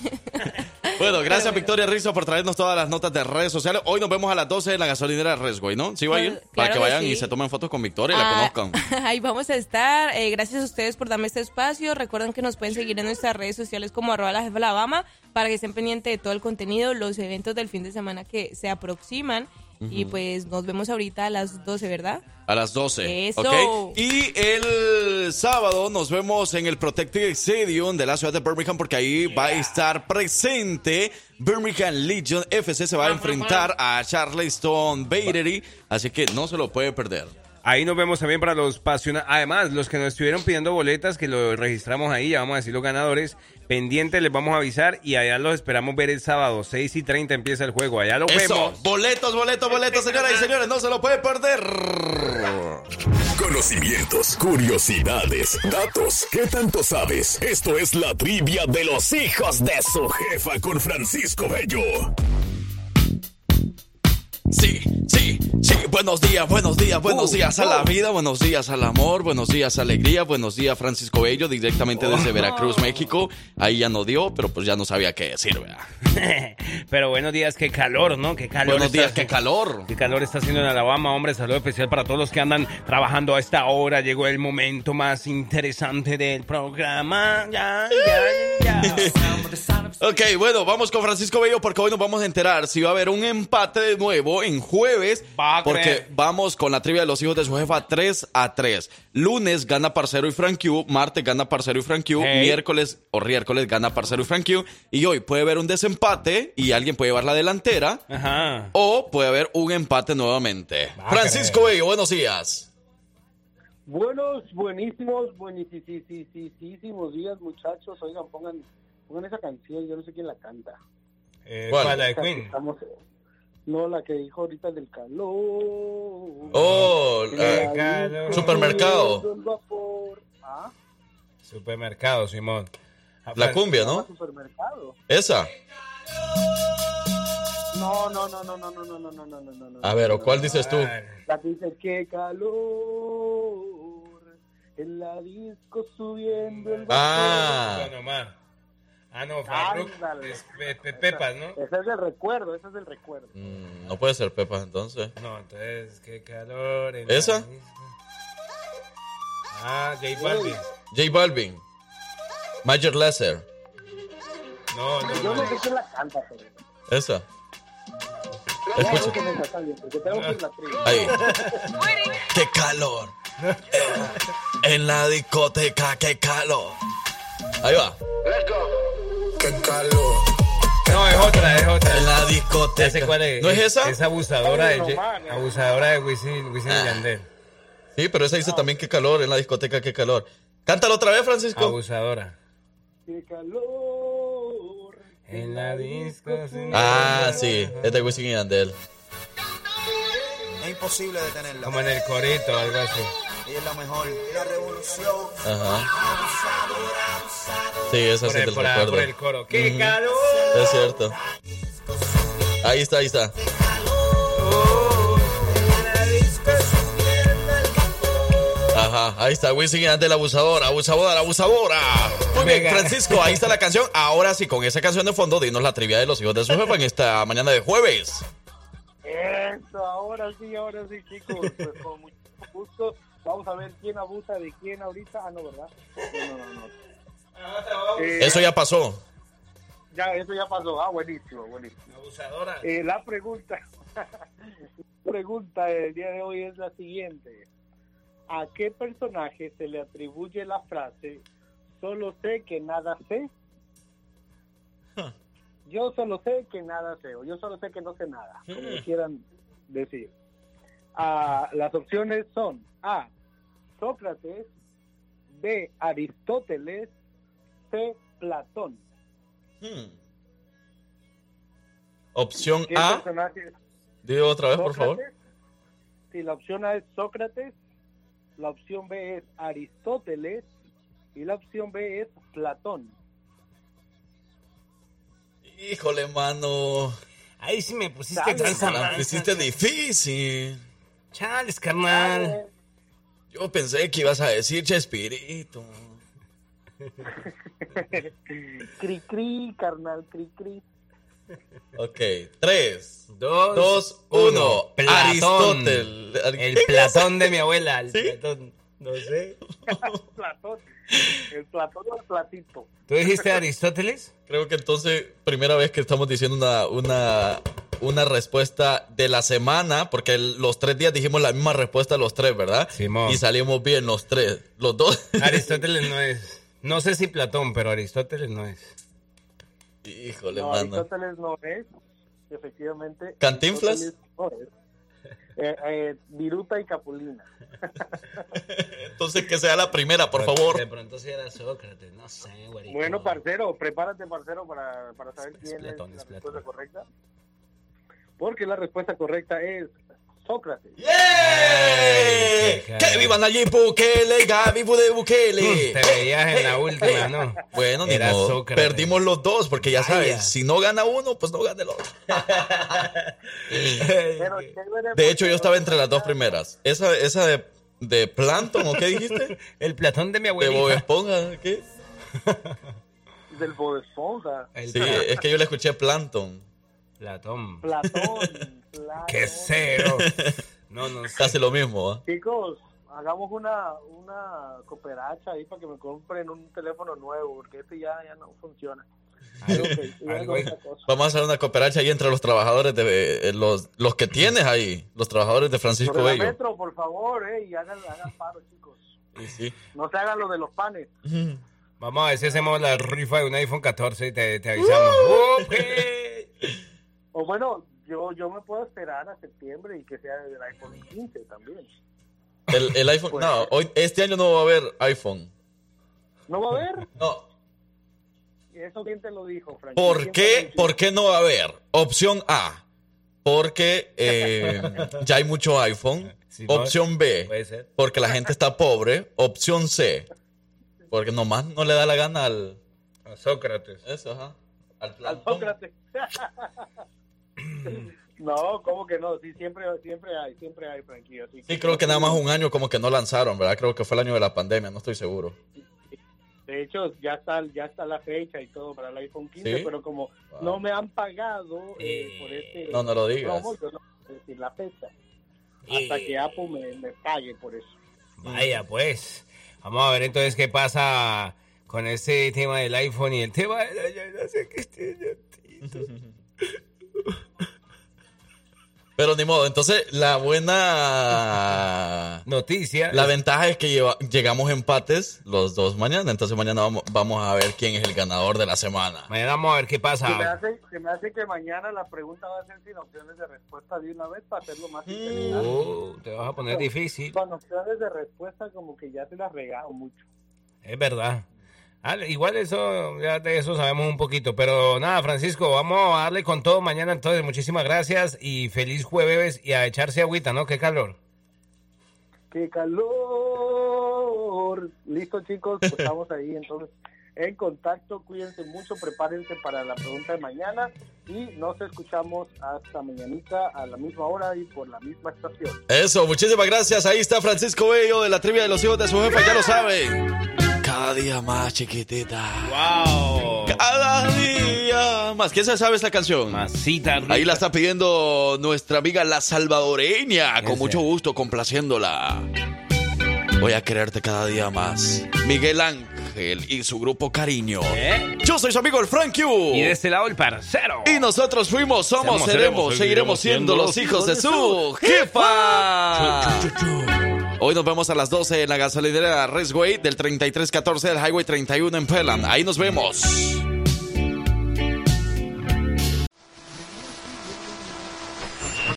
Bueno, gracias Victoria Rizzo por traernos todas las notas de redes sociales. Hoy nos vemos a las 12 en la gasolinera Resway, ¿no? ¿Sí va a ir? Claro Para que que vayan sí. y se tomen fotos con Victoria y la Ah, conozcan. <laughs> Ahí vamos a estar. Eh, gracias a ustedes por darme este espacio. Recuerden que nos pueden seguir en nuestras redes sociales como arroba la jefa Alabama para que estén pendientes de todo el contenido, los eventos del fin de semana que se aproximan. Y pues nos vemos ahorita a las 12, ¿verdad? A las 12. Eso. ¿ok? Y el sábado nos vemos en el Protected Stadium de la ciudad de Birmingham porque ahí va a estar presente Birmingham Legion FC. Se va a enfrentar a Charleston Battery. Así que no se lo puede perder. Ahí nos vemos también para los pasionados. Además, los que nos estuvieron pidiendo boletas, que lo registramos ahí, ya vamos a decir los ganadores. Pendientes, les vamos a avisar y allá los esperamos ver el sábado. 6 y 30 empieza el juego. Allá los Eso. vemos. Boletos, boletos, boletos, señoras y señores. No se lo puede perder. Conocimientos, curiosidades, datos. ¿Qué tanto sabes? Esto es la trivia de los hijos de su jefa con Francisco Bello. Sí, sí, sí. Buenos días, buenos días, buenos Uh, días a uh. la vida, buenos días al amor, buenos días alegría, buenos días Francisco Bello, directamente desde Oh. Veracruz, México. Ahí ya no dio, pero pues ya no sabía qué decir, ¿verdad? <laughs> Pero buenos días, qué calor, ¿no? Qué calor. Buenos está días, qué calor. Qué calor está haciendo en Alabama, hombre. Saludo especial para todos los que andan trabajando a esta hora. Llegó el momento más interesante del programa. Ya, ya, ya. Ok, bueno, vamos con Francisco Bello porque hoy nos vamos a enterar si va a haber un empate de nuevo en jueves. Va a porque creer. vamos con la trivia de los hijos de su jefa 3 a 3. Lunes gana Parcero y Frank Q, martes gana Parcero y Frank Q, Hey. miércoles o miércoles gana Parcero y Frank Q. Y hoy puede haber un desempate y alguien puede llevar la delantera. Ajá. O puede haber un empate nuevamente. Francisco Bello, buenos días. Buenos, buenísimos, buenísimos días, muchachos. Oigan, pongan, pongan esa canción, yo no sé quién la canta. Eh, ¿Cuál? ¿cuál? La de que Queen. estamos- no, la que dijo ahorita del calor. Oh, Que eh, supermercado. vapor. ¿Ah? Supermercado, Simón. La cumbia, ¿no? Supermercado. Esa. No, no, no, no, no, no, no, no, no, no, no, no. A ver, ¿o cuál dices tú? La que dice, qué calor, En la disco subiendo el Ah. Ah, no, Farruko. Es Pe- Pe- Pepas, ¿no? Ese es el recuerdo, ese es el recuerdo. Mm, no puede ser Pepas entonces. No, entonces, qué calor. en ¿Esa? la- Ah, J Balvin. J Balvin. Major Lesser. No, no, Yo no no. sé quién la canta, pero. Esa. Escucha. que me está bien, porque tengo que ir a la trivia. Ahí. ¡Qué calor! <laughs> En la discoteca, qué calor. Ahí va. ¡Qué calor! No, es otra, es otra. En la sé discoteca. cuál es. ¿No es esa? Es abusadora de, Ay, man, abusadora de Wisin, Wisin y Yandel. Sí, pero esa dice también qué calor en la discoteca, qué calor. Cántalo otra vez, Francisco. Abusadora. Qué calor. En la disco. sí. Ah, sí, es de Wisin y Yandel. Es imposible detenerla. Como en el corito, algo así. Es la mejor. La revolución. Ajá. Sí, esa Por sí el- te lo recuerdo. por el coro. ¡Qué calor! Es cierto. Ahí está, ahí está. Ajá, ahí está Wisin y Yandel, abusadora, abusadora, abusadora. Muy bien. Francisco, ahí está la canción. Ahora sí, con esa canción de fondo, dinos la trivia de los hijos de su jefa en esta mañana de jueves. Eso, ahora sí, ahora sí, chicos. Pues con mucho gusto. Vamos a ver quién abusa de quién ahorita. Ah, no, ¿verdad? No, no, no. no. Eh, Eso ya pasó. Ya, eso ya pasó. Ah, buenísimo, buenísimo. Abusadora. Eh, la pregunta, la <laughs> pregunta del día de hoy es la siguiente. ¿A qué personaje se le atribuye la frase solo sé que nada sé? Yo solo sé que nada sé, o yo solo sé que no sé nada, como Hmm. quieran decir. Ah, las opciones son A. Sócrates, B. Aristóteles, C. Platón. Hmm. Opción ¿Qué A. Digo otra vez, por favor. Sí, la opción A es Sócrates, la opción B es Aristóteles y la opción B es Platón. Híjole, mano. Ahí sí me pusiste Dale, tranza mansa. hiciste difícil. Chales, carnal. Yo pensé que ibas a decir Chespirito. <laughs> cri cri, carnal, cri cri. Ok, 3, Dos, 2, uno. 1. Platón. Aristóteles. El <laughs> Platón de mi abuela. El Platón. No sé. <laughs> Platón. El Platón o el platito. ¿Tú dijiste Aristóteles? Creo que entonces, primera vez que estamos diciendo una, una, una respuesta de la semana, porque el- los tres días dijimos la misma respuesta los tres, ¿verdad? Simón. Y salimos bien los tres, los dos. <laughs> Aristóteles no es. No sé si Platón, pero Aristóteles no es. Híjole, No, mano. Aristóteles no es, efectivamente. ¿Cantinflas? No es. Eh, eh, Viruta y Capulina. <laughs> Entonces que sea la primera, por De favor. pronto era Sócrates, no sé, güey. Bueno, parcero, prepárate, parcero, para, para saber quién Platón, es es la respuesta correcta. Porque la respuesta correcta es Sócrates. ¡Eh! ¡Que viva Nayib Bukele! ¡Gaby de Bukele! Te veías en la última, ¿no? Bueno, ni modo. Sócrates. Perdimos los dos, porque ya sabes, si no gana uno, pues no gana el otro. <laughs> Pero De hecho, yo estaba entre las dos primeras. Esa, esa de, de Planton, ¿o qué dijiste? <laughs> El Platón de mi De abuela. Bob Esponja, ¿qué? <laughs> del Bob Esponja. Sí, es que yo le escuché Planton. Platón. Platón. Platón. <laughs> Qué cero. No, no sé. Casi lo mismo, ¿ah? Chicos, hagamos una, una cooperacha ahí para que me compren un teléfono nuevo, porque este ya, ya no funciona. Vamos a hacer una cooperacha ahí entre los trabajadores de eh, los, los que tienes ahí, los trabajadores de Francisco la Bello. metro, por favor, eh, y hagan, hagan paro, chicos. Sí, sí. No se hagan lo de los panes. Vamos a ver si hacemos la rifa de un iPhone 14 y te, te avisamos. Ok. O bueno, yo, yo me puedo esperar a septiembre y que sea del iPhone 15 también. El, el iPhone, Pues- no, hoy, este año no va a haber iPhone. ¿No va a haber? No. ¿Y eso quién te lo dijo, Frank? ¿Por ¿Quién te qué? ¿Por qué no va a haber? Opción A, porque eh, <laughs> ya hay mucho iPhone. Opción B, Puede ser. porque la gente está pobre. Opción C, porque nomás no le da la gana al... A Sócrates. Eso, ajá. Al Al. Sócrates. <laughs> <laughs> No, ¿cómo que no? Sí, siempre, siempre hay, siempre hay, Frankie. Así Sí, creo que nada más un año como que no lanzaron, ¿verdad? Creo que fue el año de la pandemia, no estoy seguro. De hecho, ya está, ya está la fecha y todo para el iPhone 15, ¿Sí? pero como no me han pagado eh, por este... No, no lo digas. promo, yo no puedo decir la fecha. Hasta que Apple me, me pague por eso. Vaya, pues. Vamos a ver entonces qué pasa con ese tema del iPhone y el tema de la- yo no sé qué estoy- <laughs> Pero ni modo, entonces la buena noticia. La ventaja es que lleva- llegamos empates los dos mañana, entonces mañana vamos, vamos a ver quién es el ganador de la semana. Mañana vamos a ver qué Se me, pasa. hace, se me hace que mañana la pregunta va a ser sin opciones de respuesta de una vez para hacerlo más interesante. Oh, te vas a poner difícil. Con opciones de respuesta como que ya te las regalo mucho. Es verdad. Ah, igual eso, ya de eso sabemos un poquito. Pero nada, Francisco, vamos a darle con todo mañana. Entonces, muchísimas gracias y feliz jueves y a echarse agüita, ¿no? Qué calor. ¡Qué calor! Listo, chicos, pues <laughs> estamos ahí entonces en contacto. Cuídense mucho, prepárense para la pregunta de mañana y nos escuchamos hasta mañanita a la misma hora y por la misma estación. Eso, muchísimas gracias. Ahí está Francisco Bello de la trivia de los hijos de su jefa, ya lo sabe. Cada día más, chiquitita. ¡Wow! Cada día más. ¿Quién se sabe esta canción? Masita Ahí la está pidiendo nuestra amiga la salvadoreña. Con mucho gusto, complaciéndola. Voy a quererte cada día más. Miguel Ángel y su grupo Cariño. Yo soy su amigo el Frank Q. Y de este lado el parcero. Y nosotros fuimos, somos, seremos, seguiremos siendo los hijos de su jefa. Hoy nos vemos a las 12 en la gasolinera Resway del 3314 del Highway 31 en Pelan. Ahí nos vemos.